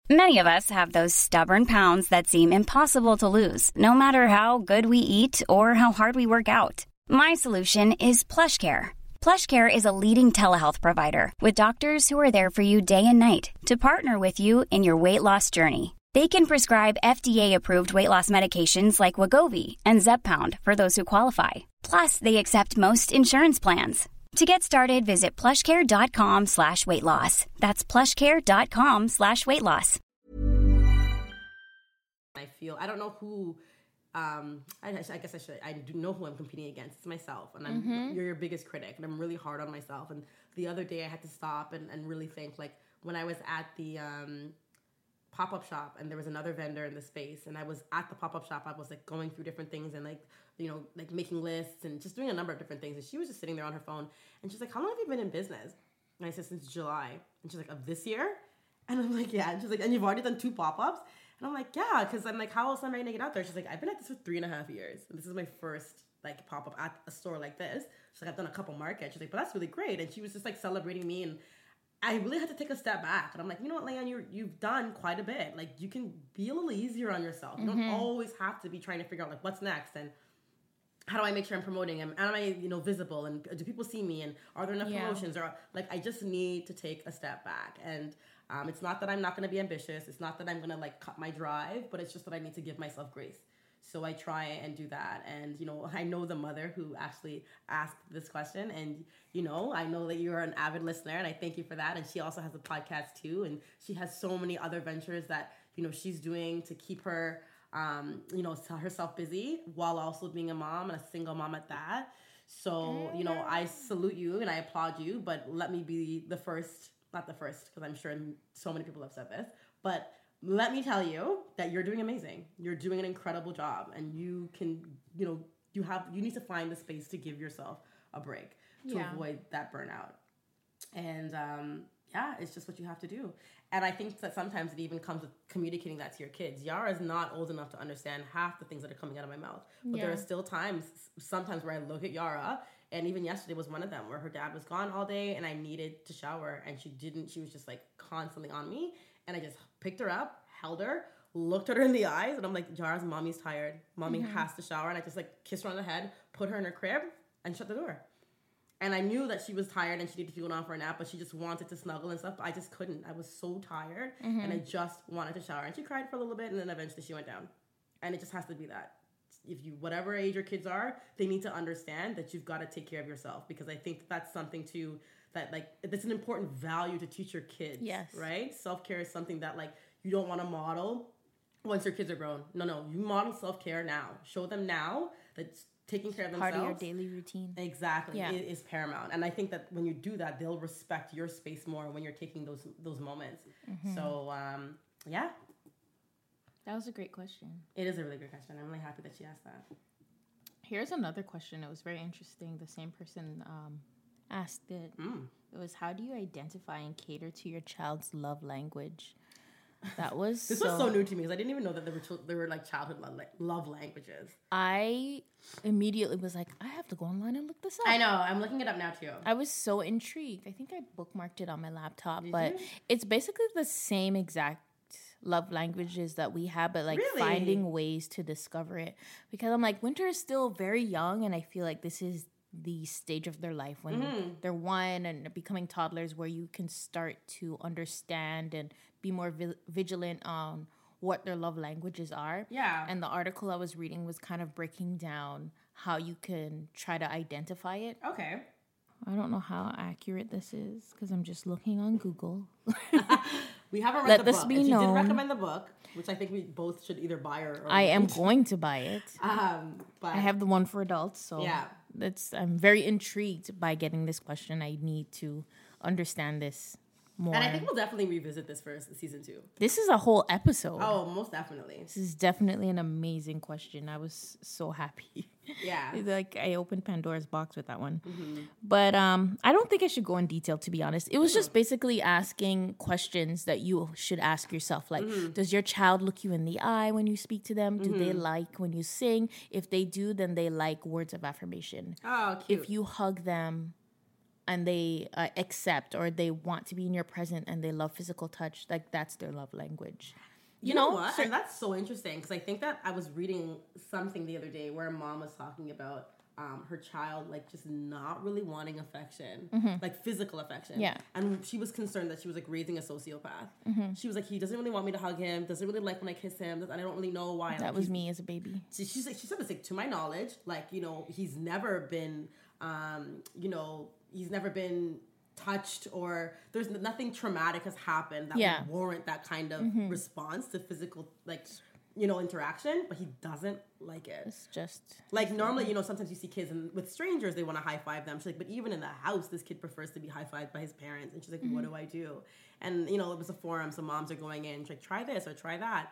Many of us have those stubborn pounds that seem impossible to lose, no matter how good we eat or how hard we work out. My solution is PlushCare. PlushCare is a leading telehealth provider with doctors who are there for you day and night to partner with you in your weight loss journey. They can prescribe FDA-approved weight loss medications like Wegovy and Zepbound for those who qualify. Plus, they accept most insurance plans. To get started, visit plushcare.com slash weight loss. That's plushcare.com slash weight loss. I feel I don't know who. Um, I, I guess I should. I do know who I'm competing against. It's myself, and I'm you're your biggest critic, and I'm really hard on myself. And the other day, I had to stop and, and really think. Like when I was at the um, pop up shop, and there was another vendor in the space, and I was at the pop up shop. I was like going through different things and like you know like making lists and just doing a number of different things. And she was just sitting there on her phone, and she's like, "How long have you been in business?" And I said, "Since July." And she's like, "Of this year?" And I'm like, "Yeah." And she's like, "And you've already done two pop ups?" And I'm like, yeah, because I'm like, how else am I gonna get out there? She's like, I've been at this for three and a half years. And this is my first like pop up at a store like this. She's like, I've done a couple markets. She's like, but that's really great. And she was just like celebrating me and I really had to take a step back. And I'm like, you know what, Leanne, you you've done quite a bit. Like you can be a little easier on yourself. You don't always have to be trying to figure out like what's next and how do I make sure I'm promoting? Am, am I, you know, visible? And do people see me? And are there enough Yeah. promotions? Or like, I just need to take a step back. And um, it's not that I'm not going to be ambitious. It's not that I'm going to like cut my drive, but it's just that I need to give myself grace. So I try and do that. And you know, I know the mother who actually asked this question, and you know, I know that you're an avid listener, and I thank you for that. And she also has a podcast too, and she has so many other ventures that you know she's doing to keep her um, you know, herself busy while also being a mom and a single mom at that. So, you know, I salute you and I applaud you, but let me be the first, not the first, because I'm sure so many people have said this, but let me tell you that you're doing amazing. You're doing an incredible job and you can, you know, you have, you need to find the space to give yourself a break to Yeah. avoid that burnout. And um, yeah, it's just what you have to do. And I think that sometimes it even comes with communicating that to your kids. Yara is not old enough to understand half the things that are coming out of my mouth. But there are still times, sometimes where I look at Yara, and even yesterday was one of them where her dad was gone all day and I needed to shower and she didn't. She was just like constantly on me. And I just picked her up, held her, looked at her in the eyes, and I'm like, Yara's mommy's tired. Mommy mm-hmm. has to shower. And I just like kissed her on the head, put her in her crib, and shut the door. And I knew that she was tired and she needed to go down for a nap, but she just wanted to snuggle and stuff. But I just couldn't. I was so tired mm-hmm. and I just wanted to shower. And she cried for a little bit and then eventually she went down. And it just has to be that. If you, whatever age your kids are, they need to understand that you've got to take care of yourself because I think that's something too that like that's an important value to teach your kids. Yes. Right? Self care is something that like you don't want to model once your kids are grown. No, no, you model self care now. Show them now that taking care of themselves. Part of your daily routine. Exactly. Yeah. It is paramount. And I think that when you do that, they'll respect your space more when you're taking those those moments. Mm-hmm. So um, yeah, That was a great question. it is a really good question. I'm really happy that she asked that. Here's another question. It was very interesting. The same person um, asked it. Mm. It was how do you identify and cater to your child's love language? That was This so, was so new to me because I didn't even know that there were there were like childhood love, like, love languages. I immediately was like, I have to go online and look this up. I know. I'm looking it up now too. I was so intrigued. I think I bookmarked it on my laptop, but it's basically the same exact love languages that we have, but like Really? finding ways to discover it. Because I'm like, Winter is still very young, and I feel like this is the stage of their life when Mm-hmm. they're one and becoming toddlers where you can start to understand and be more vi- vigilant on what their love languages are. Yeah. And the article I was reading was kind of breaking down how you can try to identify it. Okay. I don't know how accurate this is because I'm just looking on Google. We haven't read Let the this book. be and she did known. recommend the book, which I think we both should either buy or. or I am going to buy it. Um, but I have the one for adults, so Yeah. That's I'm very intrigued by getting this question. I need to understand this more. and I think we'll definitely revisit this for season two. this is a whole episode. Oh, most definitely. This is definitely an amazing question. I was so happy. Yeah. like I opened Pandora's box with that one. Mm-hmm. But um I don't think I should go in detail to be honest. It was just basically asking questions that you should ask yourself like Mm-hmm. does your child look you in the eye when you speak to them? Do they like when you sing? If they do, then they like words of affirmation. Oh, cute. If you hug them and they uh, accept or they want to be in your present and they love physical touch, like that's their love language. You, know, what? and that's so interesting because I think that I was reading something the other day where a mom was talking about um, her child like just not really wanting affection, like physical affection. Mm-hmm. Yeah. And she was concerned that she was like raising a sociopath. She was like, he doesn't really want me to hug him, doesn't really like when I kiss him, and I don't really know why. That Like, was me as a baby. she, like, she said this like to my knowledge, like you know, he's never been, um, you know, he's never been touched or there's nothing traumatic has happened that Yeah. Mm-hmm. would warrant that kind of response to physical like you know interaction but he doesn't like it. It's just like normally you know sometimes you see kids and with strangers they want to high five them. She's like but even in the house this kid prefers to be high fived by his parents. And she's like what do i do? And you know it was a forum so moms are going in she's like try this or try that.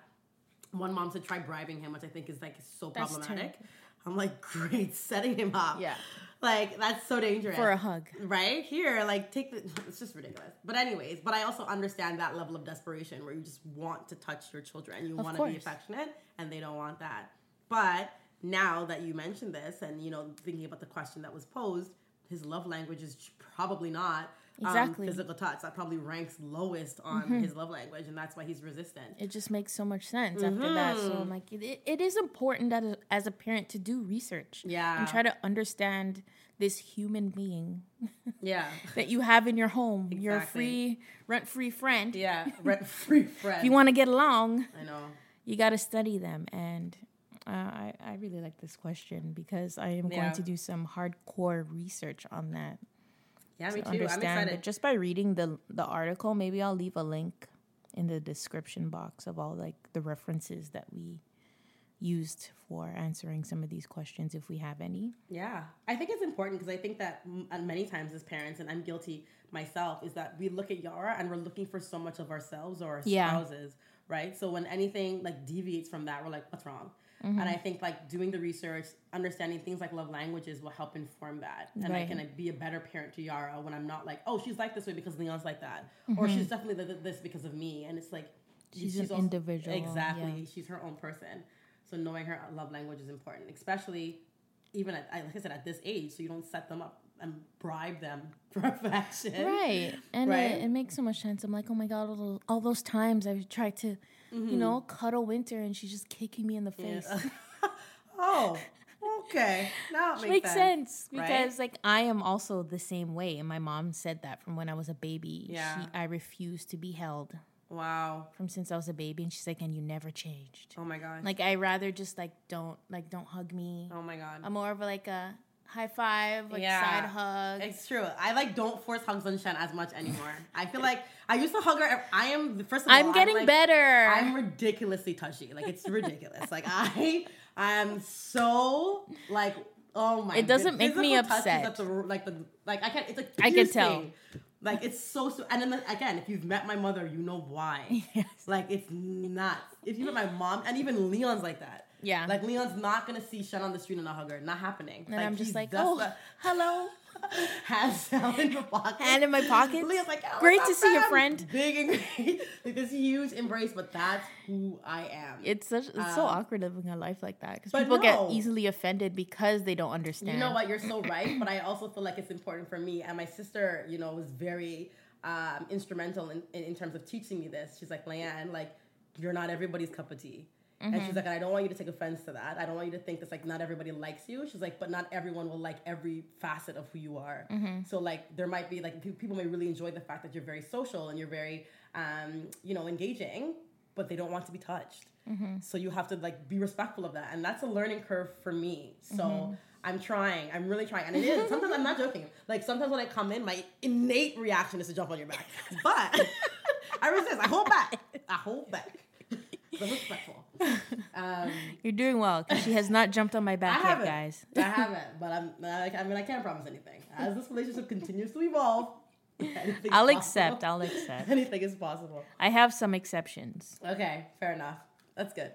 One mom said try bribing him which i think is like so That's problematic. terrible. I'm like great setting him up. Yeah. like that's so dangerous. For a hug. right? Here like take the it's just ridiculous. But anyways but i also understand that level of desperation where you just want to touch your children. You want to be affectionate and they don't want that. But now that you mentioned this and you know thinking about the question that was posed his love language is probably not um, Exactly. physical touch that probably ranks lowest on his love language and that's why he's resistant It just makes so much sense after that. So Mm-hmm. I'm like, it, it is important that as- as a parent to do research. Yeah. And try to understand this human being yeah that you have in your home, your Exactly. free, rent free friend. yeah rent free friend If you want to get along, i know you got to study them. And uh, I, I really like this question because I am Yeah. going to do some hardcore research on that. Yeah me to too i'm understand excited it just by reading the the article maybe i'll leave a link in the description box of all like the references that we used for answering some of these questions if we have any Yeah, I think it's important because I think that m- uh, many times as parents, and I'm guilty myself, is that we look at Yara and we're looking for so much of ourselves or our Yeah. spouses, right? So when anything like deviates from that, we're like, what's wrong? And I mm-hmm. think like doing the research, understanding things like love languages will help inform that. And I can like, be a better parent to Yara when I'm not like, oh, she's like this way because Leon's like that, or mm-hmm. she's definitely th- th- this because of me. And it's like She's an individual, Exactly, yeah. she's her own person. So knowing her love language is important, especially even at like I said at this age, so you don't set them up and bribe them for affection. Right. And uh, Right? It, it makes so much sense. I'm like, oh my God, all those, all those times I've tried to, you know, mm-hmm. cuddle Winter and she's just kicking me in the face. Oh, okay. Now it makes, Makes sense right? because like I am also the same way, and my mom said that from when I was a baby. Yeah. she, I refused to be held Wow. from since I was a baby, and she's like, and you never changed. Oh my god. Like I rather just like don't like don't hug me. oh my god. I'm more of like a high five, like Yeah. side hug. It's true. I like don't force hugs on Shen as much anymore. I feel like I used to hug her. I am first of all. I'm getting like, better. I'm ridiculously touchy. Like it's ridiculous. like I, I'm so like. Oh my! It doesn't make me Physical touch is upset. the, like the like I can't. It's like I can tell. piercing. Like it's so so. And then like, again, if you've met my mother, you know why. Yes. Like it's not. If you met my mom, and even Leon's like that. Yeah. Like Leon's not gonna see Shen on the street and not hug her. Not happening. and I'm just like, oh, hello. hands down in your pocket. Hand in my pocket. Leah's like, oh, Great to see your friend. Big and great. like this huge embrace, but that's who I am. It's such it's so awkward living a life like that because Um, people no. get easily offended because they don't understand. you know what? You're so right, but I also feel like it's important for me. And my sister, you know, was very um, instrumental in, in, in terms of teaching me this. She's like, Leanne, like, you're not everybody's cup of tea. And Mm-hmm. she's like, I don't want you to take offense to that. I don't want you to think that's like not everybody likes you. She's like, but not everyone will like every facet of who you are. Mm-hmm. So like, there might be like people may really enjoy the fact that you're very social and you're very, um, you know, engaging, but they don't want to be touched. Mm-hmm. So you have to like be respectful of that, and that's a learning curve for me. So Mm-hmm. I'm trying. I'm really trying, and it is. Sometimes I'm not joking. Like sometimes when I come in, my innate reaction is to jump on your back, but I resist. I hold back. I hold back. So respectful. Um, You're doing well because she has not jumped on my I back yet, guys. I haven't, but I'm. I I mean, I can't promise anything. As this relationship continues to evolve, I'll possible. accept. I'll accept. Anything is possible. I have some exceptions. Okay, fair enough. That's good.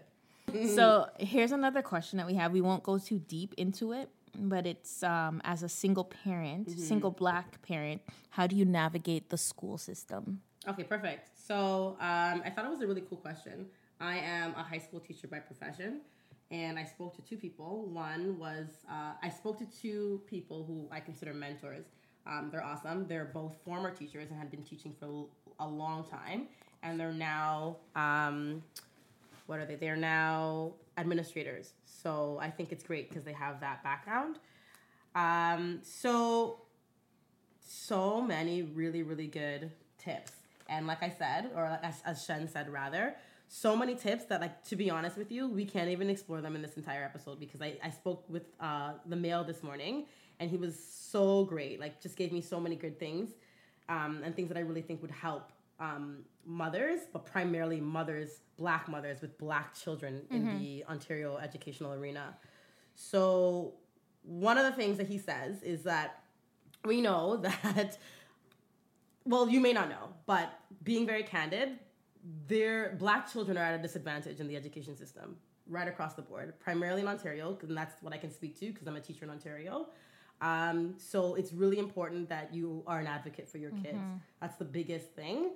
So here's another question that we have. We won't go too deep into it, but it's um, as a single parent, Mm-hmm. single black parent, how do you navigate the school system? Okay, perfect. So um, I thought it was a really cool question. I am a high school teacher by profession, and I spoke to two people. One was uh, I spoke to two people who I consider mentors. Um, they're awesome. They're both former teachers and had been teaching for a long time, and they're now um, what are they? They're now administrators. So I think it's great because they have that background. Um, so so many really really good tips and like i said or as, as shen said rather so many tips that like to be honest with you we can't even explore them in this entire episode because i, I spoke with uh, the male this morning and he was so great like just gave me so many good things um, and things that i really think would help um, mothers but primarily mothers black mothers with black children in the ontario educational arena. So one of the things that he says is that we know that well you may not know but being very candid their black children are at a disadvantage in the education system right across the board primarily in ontario and that's what i can speak to because i'm a teacher in ontario. Um, so it's really important that you are an advocate for your kids. That's the biggest thing.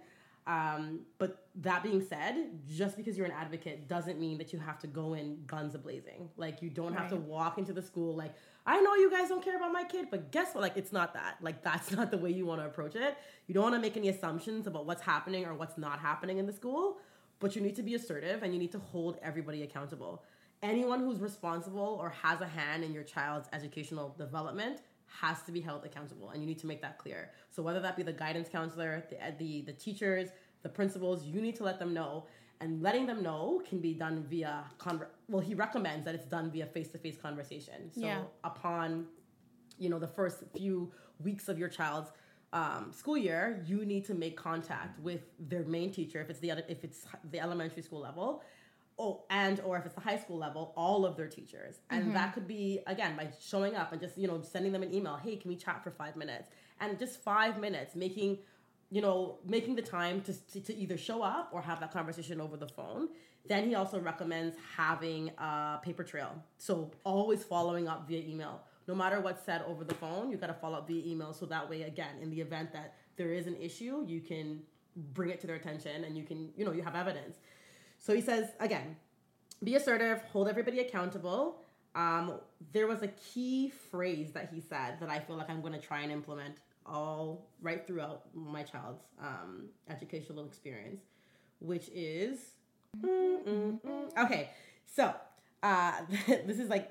Um, but that being said just because you're an advocate doesn't mean that you have to go in guns a-blazing. Like you don't have to walk into the school like I know you guys don't care about my kid, but guess what? Like, it's not that. Like, that's not the way you want to approach it. You don't want to make any assumptions about what's happening or what's not happening in the school, but you need to be assertive and you need to hold everybody accountable. Anyone who's responsible or has a hand in your child's educational development has to be held accountable, and you need to make that clear. So, whether that be the guidance counselor, the, the, the teachers, the principals, you need to let them know and letting them know can be done via conver- well he recommends that it's done via face-to-face conversation. So Yeah. upon you know the first few weeks of your child's um, school year you need to make contact with their main teacher if it's the other if it's the elementary school level oh and or if it's the high school level all of their teachers. And that could be again by showing up and just you know sending them an email hey can we chat for five minutes? And just five minutes making you know, making the time to, to, to either show up or have that conversation over the phone Then he also recommends having a paper trail. So always following up via email. No matter what's said over the phone, you got to follow up via email. So that way, again, in the event that there is an issue, you can bring it to their attention and you can, you know, you have evidence. So he says, again, be assertive, hold everybody accountable. Um, there was a key phrase that he said that I feel like I'm going to try and implement all right throughout my child's um, educational experience, which is okay. So uh, this is like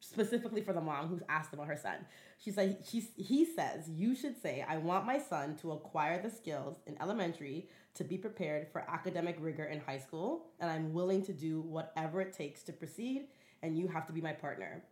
specifically for the mom who's asked about her son. She's like, she's, he says, you should say, I want my son to acquire the skills in elementary to be prepared for academic rigor in high school, and I'm willing to do whatever it takes to proceed, and you have to be my partner.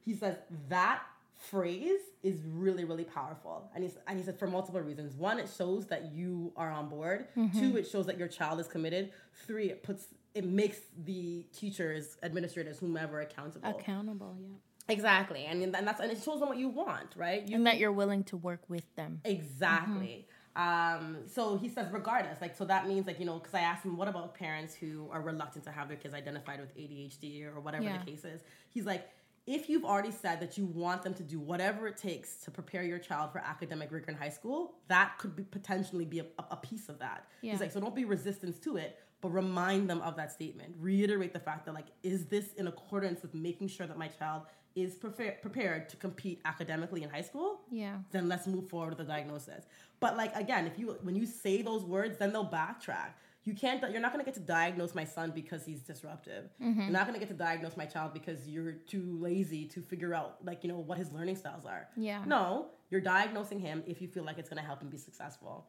He says that phrase is really really powerful. And he's and he said for multiple reasons. One it shows that you are on board. Mm-hmm. two it shows that your child is committed. Three it puts it makes the teachers administrators whomever accountable. Accountable yeah. Exactly. And, and that's and it shows them what you want right? You, and that you're willing to work with them. Exactly. Mm-hmm. um so he says regardless like so that means like you know because i asked him what about parents who are reluctant to have their kids identified with adhd or whatever yeah. the case is? He's like if you've already said that you want them to do whatever it takes to prepare your child for academic rigor in high school, that could be potentially be a, a piece of that. Yeah. He's like, so don't be resistance to it, but remind them of that statement. Reiterate the fact that like, is this in accordance with making sure that my child is prefer- prepared to compete academically in high school? Yeah. Then let's move forward with the diagnosis. But like again, if you when you say those words, then they'll backtrack you can't you're not going to get to diagnose my son because he's disruptive. Mm-hmm. you're not going to get to diagnose my child because you're too lazy to figure out like you know what his learning styles are. Yeah. No you're diagnosing him if you feel like it's going to help him be successful.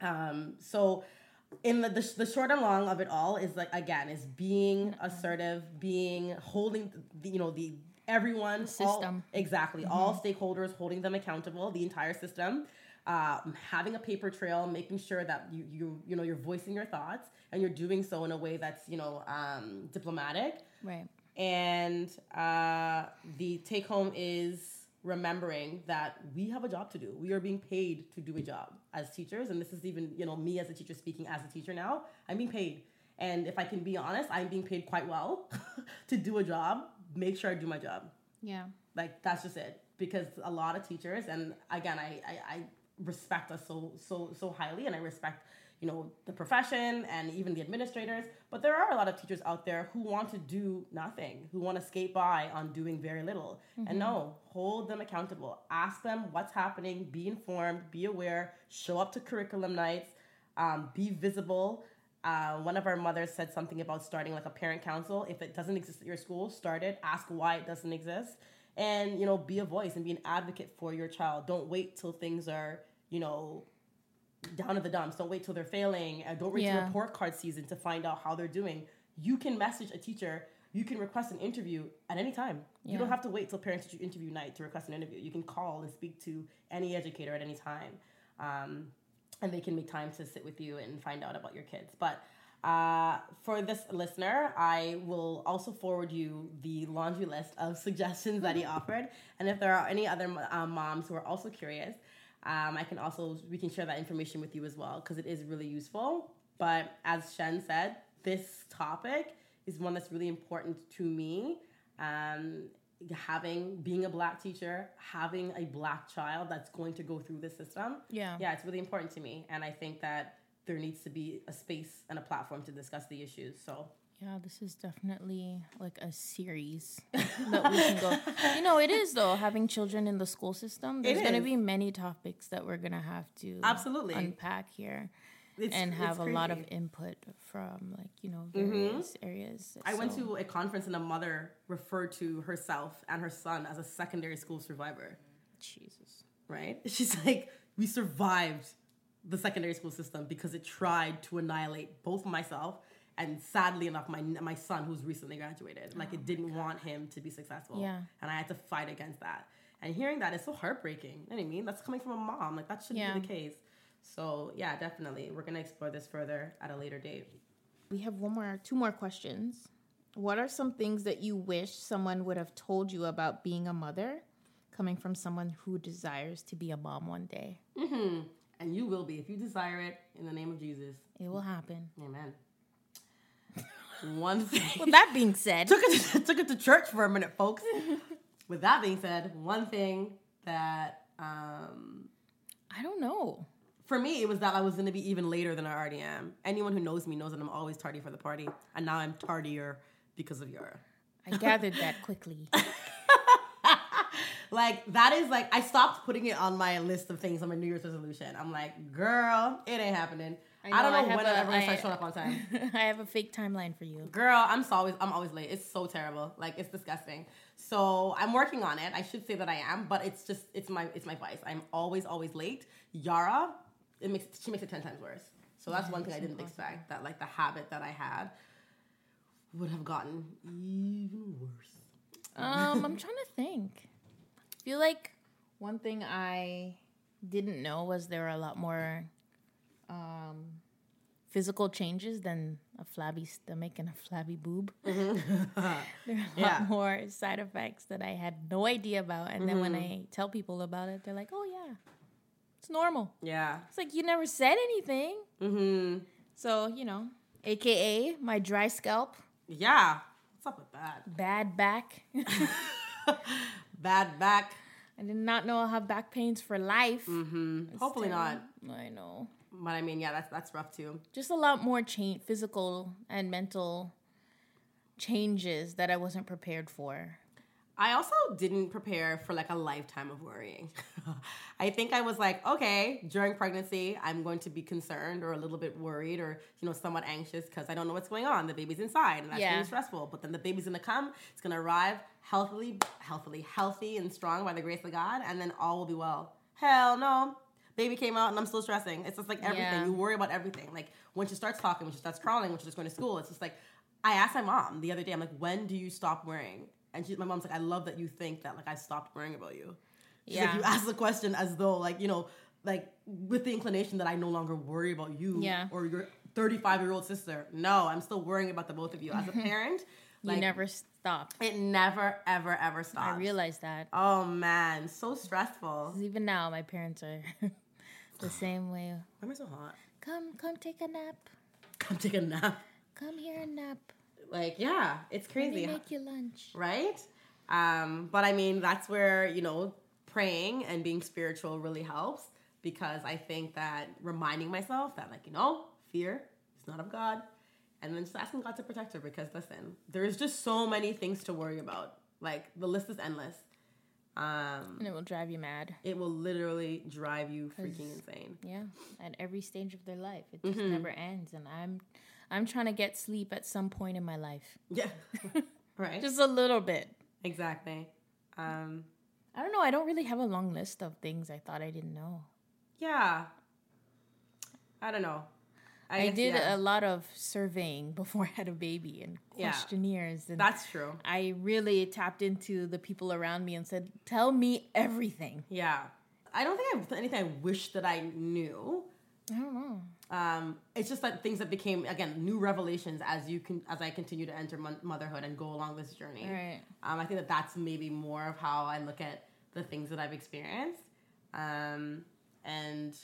Um so in the, the, the short and long of it all is like again is being mm-hmm. assertive being holding the, you know the everyone system all, exactly. Mm-hmm. all stakeholders holding them accountable the entire system um, having a paper trail, making sure that you you you know you're voicing your thoughts and you're doing so in a way that's you know um, diplomatic. Right. And uh, the take home is remembering that we have a job to do. We are being paid to do a job as teachers, and this is even you know me as a teacher speaking as a teacher now. I'm being paid, and if I can be honest, I'm being paid quite well to do a job. Make sure I do my job. Yeah. Like that's just it. Because a lot of teachers, and again, I, I, I respect us so so so highly and I respect you know the profession and even the administrators but there are a lot of teachers out there who want to do nothing who want to skate by on doing very little. Mm-hmm. and no hold them accountable. Ask them what's happening be informed be aware show up to curriculum nights um, be visible. Uh, one of our mothers said something about starting like a parent council. If it doesn't exist at your school start it. Ask why it doesn't exist and you know be a voice and be an advocate for your child. Don't wait till things are you know down in the dumps. Don't wait till they're failing. Don't wait yeah. till report card season to find out how they're doing. You can message a teacher. You can request an interview at any time. Yeah. you don't have to wait till parent teacher interview night to request an interview. You can call and speak to any educator at any time um, and they can make time to sit with you and find out about your kids. But uh, for this listener, I will also forward you the laundry list of suggestions that he offered. And if there are any other um, moms who are also curious, um, I can also we can share that information with you as well because it is really useful. But as Shen said, this topic is one that's really important to me. Um, having being a black teacher, having a black child that's going to go through the system, yeah, yeah, it's really important to me, and I think that there needs to be a space and a platform to discuss the issues. So yeah, this is definitely like a series that we can go. You know, it is though having children in the school system. There's going to be many topics that we're going to have to absolutely unpack here. It's, and have a lot of input from like you know various mm-hmm. areas. I so. went to a conference and a mother referred to herself and her son as a secondary school survivor. Jesus, right? She's like, we survived the secondary school system because it tried to annihilate both myself and sadly enough my my son who's recently graduated. Like oh it didn't want him to be successful. Yeah. And i had to fight against that. And hearing that is so heartbreaking. You know what i mean? That's coming from a mom. Like that shouldn't yeah. be the case. So yeah definitely. We're gonna explore this further at a later date. We have one more two more questions. What are some things that you wish someone would have told you about being a mother coming from someone who desires to be a mom one day? Mm-hmm and you will be if you desire it in the name of Jesus. It will happen. Amen. one thing. With that being said, took it to, took it to church for a minute, folks. With that being said, one thing that um, I don't know. for me it was that I was going to be even later than I already am. Anyone who knows me knows that I'm always tardy for the party, and now I'm tardier because of Yara. I gathered that quickly. Like that is like I stopped putting it on my list of things on my New Year's resolution. I'm like, girl, it ain't happening. I, know, don't know I when I'm ever gonna start showing up on time. I have a fake timeline for you. Girl, I'm so always I'm always late. It's so terrible. Like it's disgusting. So I'm working on it. I should say that I am, but it's just it's my it's my vice. I'm always always late. Yara, it makes she makes it ten times worse. So that's one thing I didn't expect. That like the habit that I had would have gotten even worse. Um, I'm trying to think. I feel like one thing I didn't know was there are a lot more um, physical changes than a flabby stomach and a flabby boob. there are a Yeah. lot more side effects that I had no idea about. And then when I tell people about it, they're like, oh, yeah, it's normal. Yeah. It's like, you never said anything. Mm-hmm. So, you know, AKA my dry scalp, Yeah. What's up with that? bad back. Bad back. I did not know I'll have back pains for life. Mm-hmm. Hopefully not. I know. But I mean, yeah, that's that's rough too. Just a lot more change, physical and mental changes that I wasn't prepared for. I also didn't prepare for like a lifetime of worrying. I think I was like, okay, during pregnancy, I'm going to be concerned or a little bit worried or, you know, somewhat anxious because I don't know what's going on. The baby's inside and that's Yeah. really stressful. But then the baby's gonna come, it's gonna arrive healthily, healthily, healthy and strong by the grace of God, and then all will be well. Hell no. Baby came out and I'm still stressing. It's just like everything. Yeah. You worry about everything. Like when she starts talking, when she starts crawling, when she's just going to school, it's just like I asked my mom the other day, I'm like, when do you stop worrying? And she, my mom's like, I love that you think that like I stopped worrying about you. She's like, Yeah. you ask the question as though like, you know, like with the inclination that I no longer worry about you Yeah. or your 35 year old sister. No, I'm still worrying about the both of you. As a parent, You never stop. it never, ever, ever stops. I realized that. Oh man, so stressful. Even now, my parents are the same way. Why am I so hot? Come, come take a nap. Come take a nap. Come here and nap. Like, yeah, it's crazy. make you lunch. right? Um, but I mean, that's where, you know, praying and being spiritual really helps because I think that reminding myself that, like, you know, fear is not of God. And then just asking God to protect her because, listen, there's just so many things to worry about. Like, the list is endless. Um, And it will drive you mad. it will literally drive you freaking insane. Yeah, at every stage of their life, it Mm-hmm. just never ends. And I'm, I'm trying to get sleep at some point in my life, Yeah. right? just a little bit. exactly. Um, I don't know. I don't really have a long list of things I thought I didn't know. yeah. I don't know. I, guess, did yeah. a lot of surveying before I had a baby and Yeah. questionnaires, and That's true. I really tapped into the people around me and said, "Tell me everything." Yeah. I don't think I've anything I wish that I knew. I don't know. Um, it's just that things that became again new revelations as you can as I continue to enter mon- motherhood and go along this journey. Right. Um, I think that that's maybe more of how I look at the things that I've experienced, um, and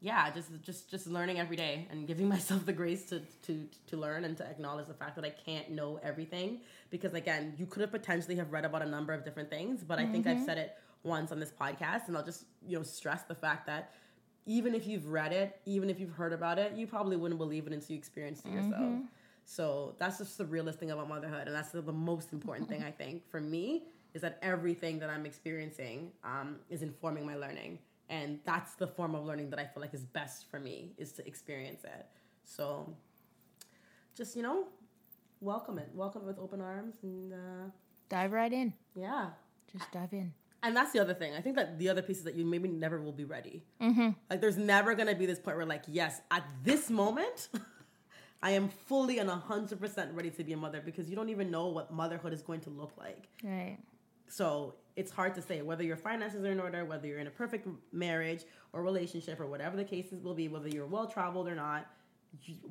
yeah, just just just learning every day and giving myself the grace to to to learn and to acknowledge the fact that I can't know everything because again, you could have potentially have read about a number of different things, but I think I've said it once on this podcast, and I'll just you know stress the fact that even if you've read it, even if you've heard about it, you probably wouldn't believe it until you experienced it yourself. So that's just the realest thing about motherhood, and that's the, the most important thing I think for me is that everything that I'm experiencing um, is informing my learning, and that's the form of learning that I feel like is best for me is to experience it. So just you know, welcome it, welcome it with open arms, and uh, Dive right in. yeah. Just dive in. And that's the other thing. I think that the other piece is that you maybe never will be ready. Mm-hmm. Like, there's never gonna be this point where, like, yes, at this moment, I am fully and 100% ready to be a mother because you don't even know what motherhood is going to look like. Right. So it's hard to say whether your finances are in order, whether you're in a perfect marriage or relationship, or whatever the cases will be, whether you're well traveled or not.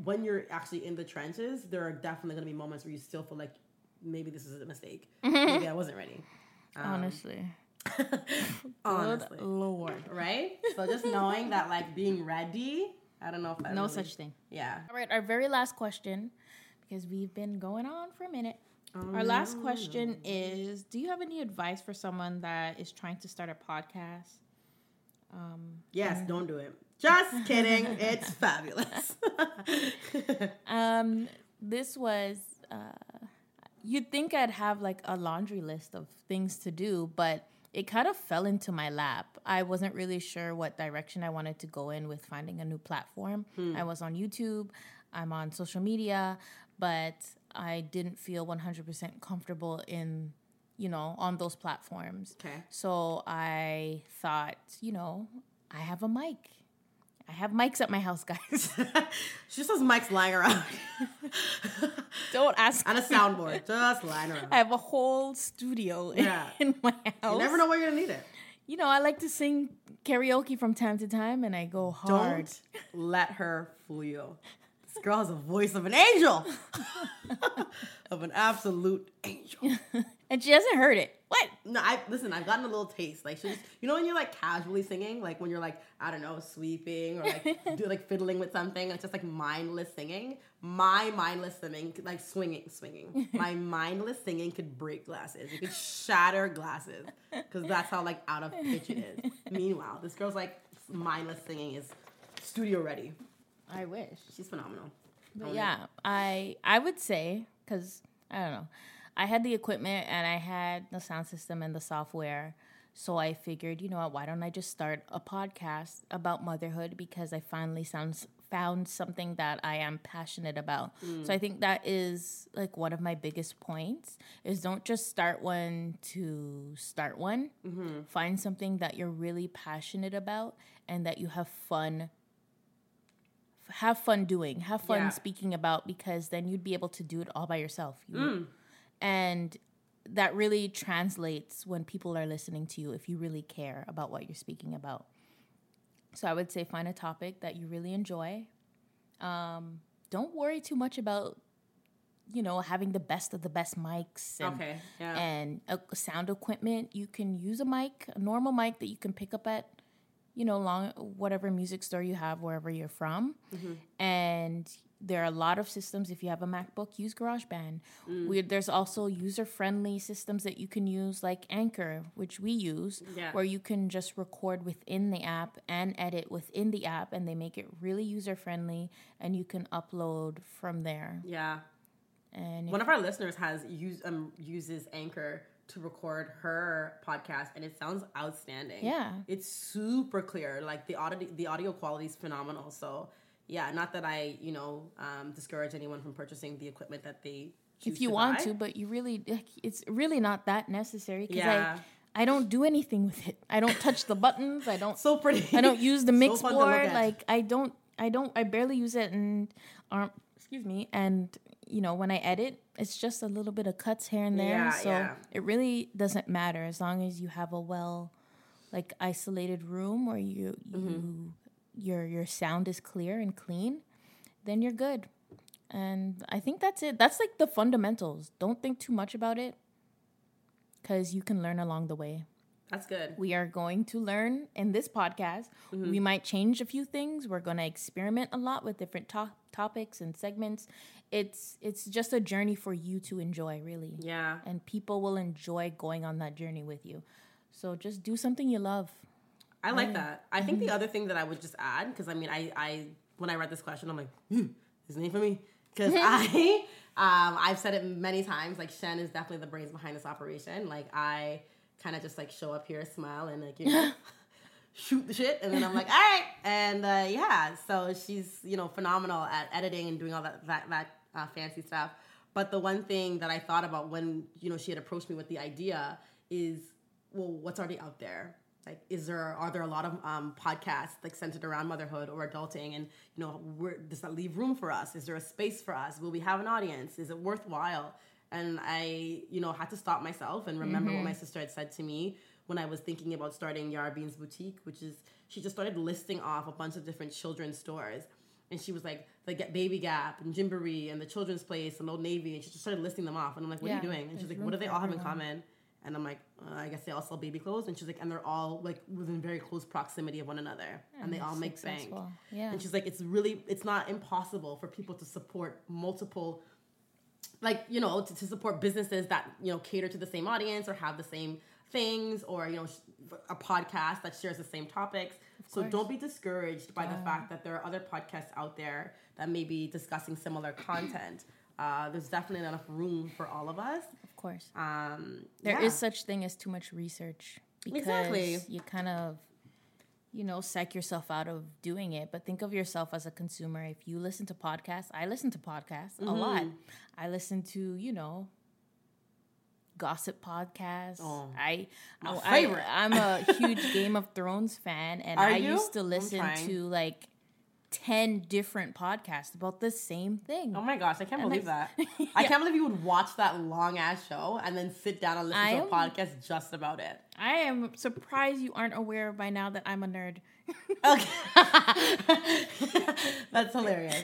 When you're actually in the trenches, there are definitely gonna be moments where you still feel like maybe this is a mistake. Mm-hmm. maybe I wasn't ready. Um, Honestly. Honestly. Good lord. right? So just knowing that like being ready, I don't know if I No really- such thing. Yeah. All right, our very last question, because we've been going on for a minute. Our last question is Do you have any advice for someone that is trying to start a podcast? Yes, don't do it. Just kidding. it's fabulous. Um, this was, uh, you'd think I'd have like a laundry list of things to do, but it kind of fell into my lap. I wasn't really sure what direction I wanted to go in with finding a new platform. Hmm. I was on YouTube, I'm on social media, but I didn't feel 100% comfortable in, you know, on those platforms. Okay. So I thought, you know, I have a mic. I have mics at my house, guys. she just has mics lying around Don't ask. On a soundboard, just lying around. I have a whole studio in, Yeah. in my house. You never know where you're gonna need it. You know, I like to sing karaoke from time to time, and I go hard. Don't let her fool you. This girl has a voice of an angel, of an absolute angel. And she hasn't heard it. What? No, I listen. I've gotten a little taste. Like she's, you know, when you're like casually singing, like when you're like, I don't know, sweeping or like do like fiddling with something, and it's just like mindless singing. My mindless singing, like swinging, swinging. My mindless singing could break glasses. It could shatter glasses because that's how like out of pitch it is. Meanwhile, this girl's like mindless singing is studio ready. I wish. She's phenomenal. But yeah, I I would say because I don't know, I had the equipment and I had the sound system and the software, so I figured, you know what, why don't I just start a podcast about motherhood because I finally sounds found something that I am passionate about. So I mm. think that is like one of my biggest points is don't just start one to start one. Mm-hmm. Find something that you're really passionate about and that you have fun have fun doing, have fun Yeah. speaking about because then you'd be able to do it all by yourself. You- mm. And that really translates when people are listening to you if you really care about what you're speaking about. So I would say find a topic that you really enjoy. Um, don't worry too much about you know having the best of the best mics and, Okay, yeah. and uh, sound equipment. You can use a mic, a normal mic that you can pick up at you know, long whatever music store you have wherever you're from. And there are a lot of systems. If you have a MacBook, use GarageBand. We, there's also user friendly systems that you can use, like Anchor, which we use, Yeah. where you can just record within the app and edit within the app, and they make it really user friendly, and you can upload from there. Yeah. And One of our listeners has use um uses Anchor to record her podcast, and it sounds outstanding. Yeah. it's super clear. Like the audio, the audio quality is phenomenal. So yeah, not that I you know um, discourage anyone from purchasing the equipment that they. If you to want buy. to, but you really, it's really not that necessary because Yeah. I, I don't do anything with it. I don't touch the buttons. I don't so pretty. I don't use the So mix look board. Like I don't, I don't, I barely use it, and um, excuse me, and you know when I edit, it's just a little bit of cuts here and there. Yeah, so yeah. it really doesn't matter as long as you have a well, like isolated room where you you Mm-hmm. Your your sound is clear and clean, then you're good. And I think that's it. That's like the fundamentals. Don't think too much about it, because you can learn along the way That's good. we are going to learn in this podcast. Mm-hmm. We might change a few things. We're going to experiment a lot with different to- topics and segments. It's it's just a journey for you to enjoy, really. Yeah. And people will enjoy going on that journey with you. So just do something you love. I like that. I think the other thing that I would just add, because I mean, I, I when I read this question, I'm like, hmm, this name for me, because I, um, I've said it many times. Like Shen is definitely the brains behind this operation. Like I kind of just like show up here, smile, and like you know, shoot the shit, and then I'm like, all right, and uh, yeah. So she's you know phenomenal at editing and doing all that that that uh, fancy stuff. But the one thing that I thought about when you know she had approached me with the idea is, well, what's already out there? Like, is there are there a lot of um, podcasts like centered around motherhood or adulting, and you know, where, does that leave room for us? Is there a space for us? Will we have an audience? Is it worthwhile? And I, you know, had to stop myself and remember what my sister had said to me when I was thinking about starting Yara Bean's boutique, which is she just started listing off a bunch of different children's stores. And she was like, the Baby Gap and Gymboree and the Children's Place and Old Navy. And she just started listing them off. And I'm like, what are you doing? And she's like, what do they all have in common? And I'm like, uh, I guess they all sell baby clothes. And she's like, and they're all like within very close proximity of one another. and they all make bank. Yeah. And she's like, it's really, it's not impossible for people to support multiple like you know to, to support businesses that you know cater to the same audience or have the same things or you know a podcast that shares the same topics so don't be discouraged by the fact that there are other podcasts out there that may be discussing similar content uh, there's definitely enough room for all of us Of course. um, There is yeah. such thing as too much research because Exactly. you kind of you know psych yourself out of doing it but think of yourself as a consumer if you listen to podcasts i listen to podcasts a lot Mm-hmm. i listen to you know gossip podcasts Oh, i my I, favorite. I am a huge game of thrones fan and Are i you? used to listen to like 10 different podcasts about the same thing Oh my gosh, I can't And believe I- that. I can't believe you would watch that long ass show and then sit down and listen I to a am- podcast just about it. i am surprised you aren't aware by now that i'm a nerd Okay. That's hilarious.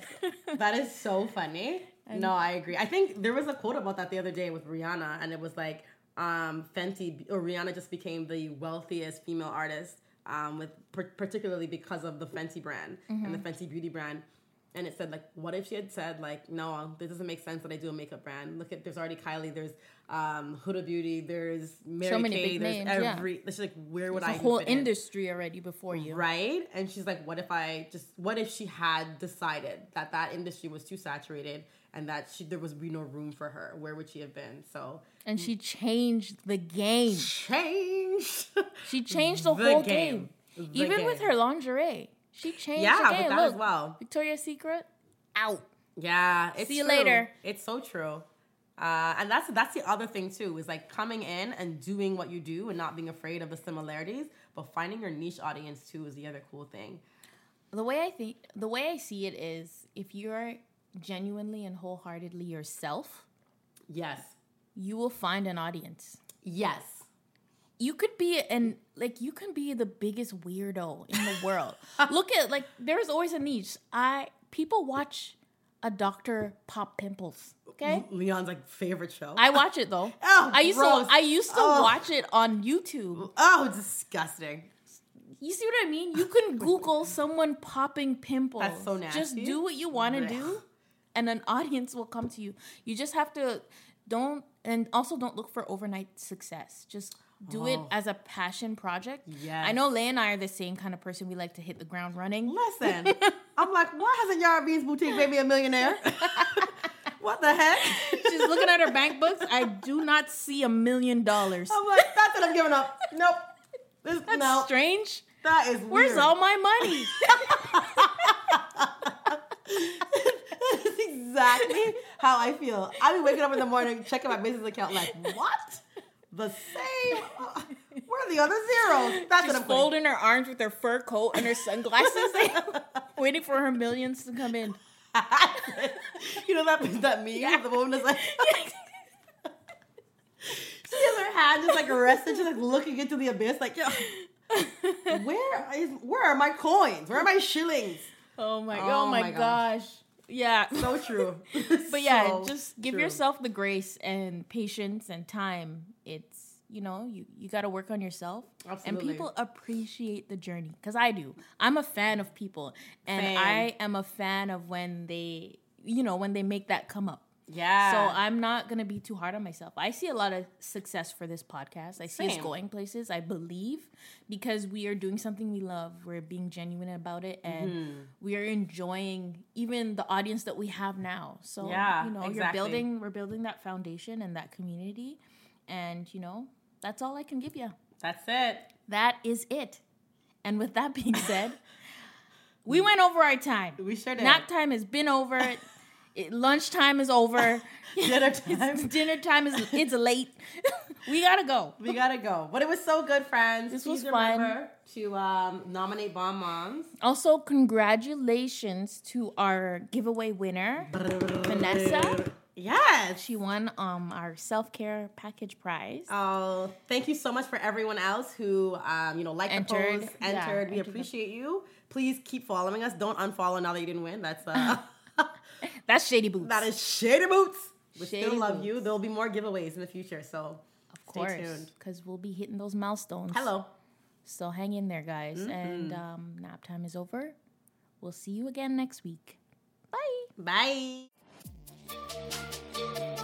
That is so funny. No, I agree. I think there was a quote about that the other day with Rihanna, and it was like, um, Fenty or Rihanna just became the wealthiest female artist, um, with per- particularly because of the Fenty brand and the Fenty beauty brand. And it said like, what if she had said like, no, this doesn't make sense that I do a makeup brand. Look at there's already Kylie, there's um, Huda Beauty, there's Mary many Kay, big there's names, yeah. every. She's like, where would the I even whole fit in? industry already before you Right? And she's like, what if I just, what if she had decided that that industry was too saturated and that she, there was be no room for her? Where would she have been? So, and she changed the game. change. She changed the, The whole game. game, The even with her lingerie. She changed Yeah, the with game. that as well. Victoria's Secret out. yeah. It's See you true. later. It's so true. Uh, and that's that's the other thing too is like coming in and doing what you do and not being afraid of the similarities, but finding your niche audience too is the other cool thing. The way I think, the way I see it is, if you're genuinely and wholeheartedly yourself, Yes. you will find an audience. Yes. You could be an like you can be the biggest weirdo in the world. Look at like there's always a niche. I people watch a doctor pop pimples. Okay. Leon's like favorite show. I watch it though. Oh, I used gross. to I used to Oh. watch it on YouTube. oh, disgusting. You see what I mean? You can Google someone popping pimples. That's so nasty. Just do what you want to do, and an audience will come to you. You just have to don't and also don't look for overnight success. Just do it Oh. as a passion project. Yes. I know Lay and I are the same kind of person. We like to hit the ground running. Listen, I'm like, why hasn't Yara Beans Boutique made me a millionaire? what the heck? She's looking at her bank books. I do not see a million dollars. I'm like, that's it. I'm giving up. Nope. This, That's no, strange. that is weird. Where's all my money? Exactly how I feel. I be waking up in the morning, checking my business account, like, what? The same? Uh, Where are the other zeros? That's She's what I'm folding. her arms with her fur coat and her sunglasses, waiting for her millions to come in. you know that that meme? The woman is like, she has her hand just like rested, just like looking into the abyss, like, yo, where is where are my coins? Where are my shillings? Oh my! Oh Oh, my, my gosh. gosh! Yeah, So true. but yeah, So just give true. yourself the grace and patience and time. It's you know you you got to work on yourself, Absolutely. and people appreciate the journey because I do. I'm a fan of people, and. I am a fan of when they you know when they make that come up. Yeah. So I'm not gonna be too hard on myself. I see a lot of success for this podcast. I see us going places. I believe because we are doing something we love. We're being genuine about it, and Mm-hmm. we are enjoying even the audience that we have now. So Yeah, you know, exactly. you're building. We're building that foundation and that community, and you know, that's all I can give you. That's it. That is it. And with that being said, we went over our time. We sure did. Nap time has been over. It, lunchtime is over. Dinner time. Dinner time is it's late. we gotta go. We gotta go. But it was so good, friends. This Please was fun. to um, nominate Bomb Moms. Also, congratulations to our giveaway winner, Vanessa. Yes. She won um our self care package prize. Oh, thank you so much for everyone else who, um, you know, liked Entered. the post, Yeah, entered. we entered. appreciate you. Please keep following us. Don't unfollow now that you didn't win. That's uh, That's Shady Boots. that is Shady Boots. We Shady still love Boots. you. There'll be more giveaways in the future. So of course, tuned. because we'll be hitting those milestones. hello. So hang in there, guys. And um, nap time is over. We'll see you again next week. Bye. Bye.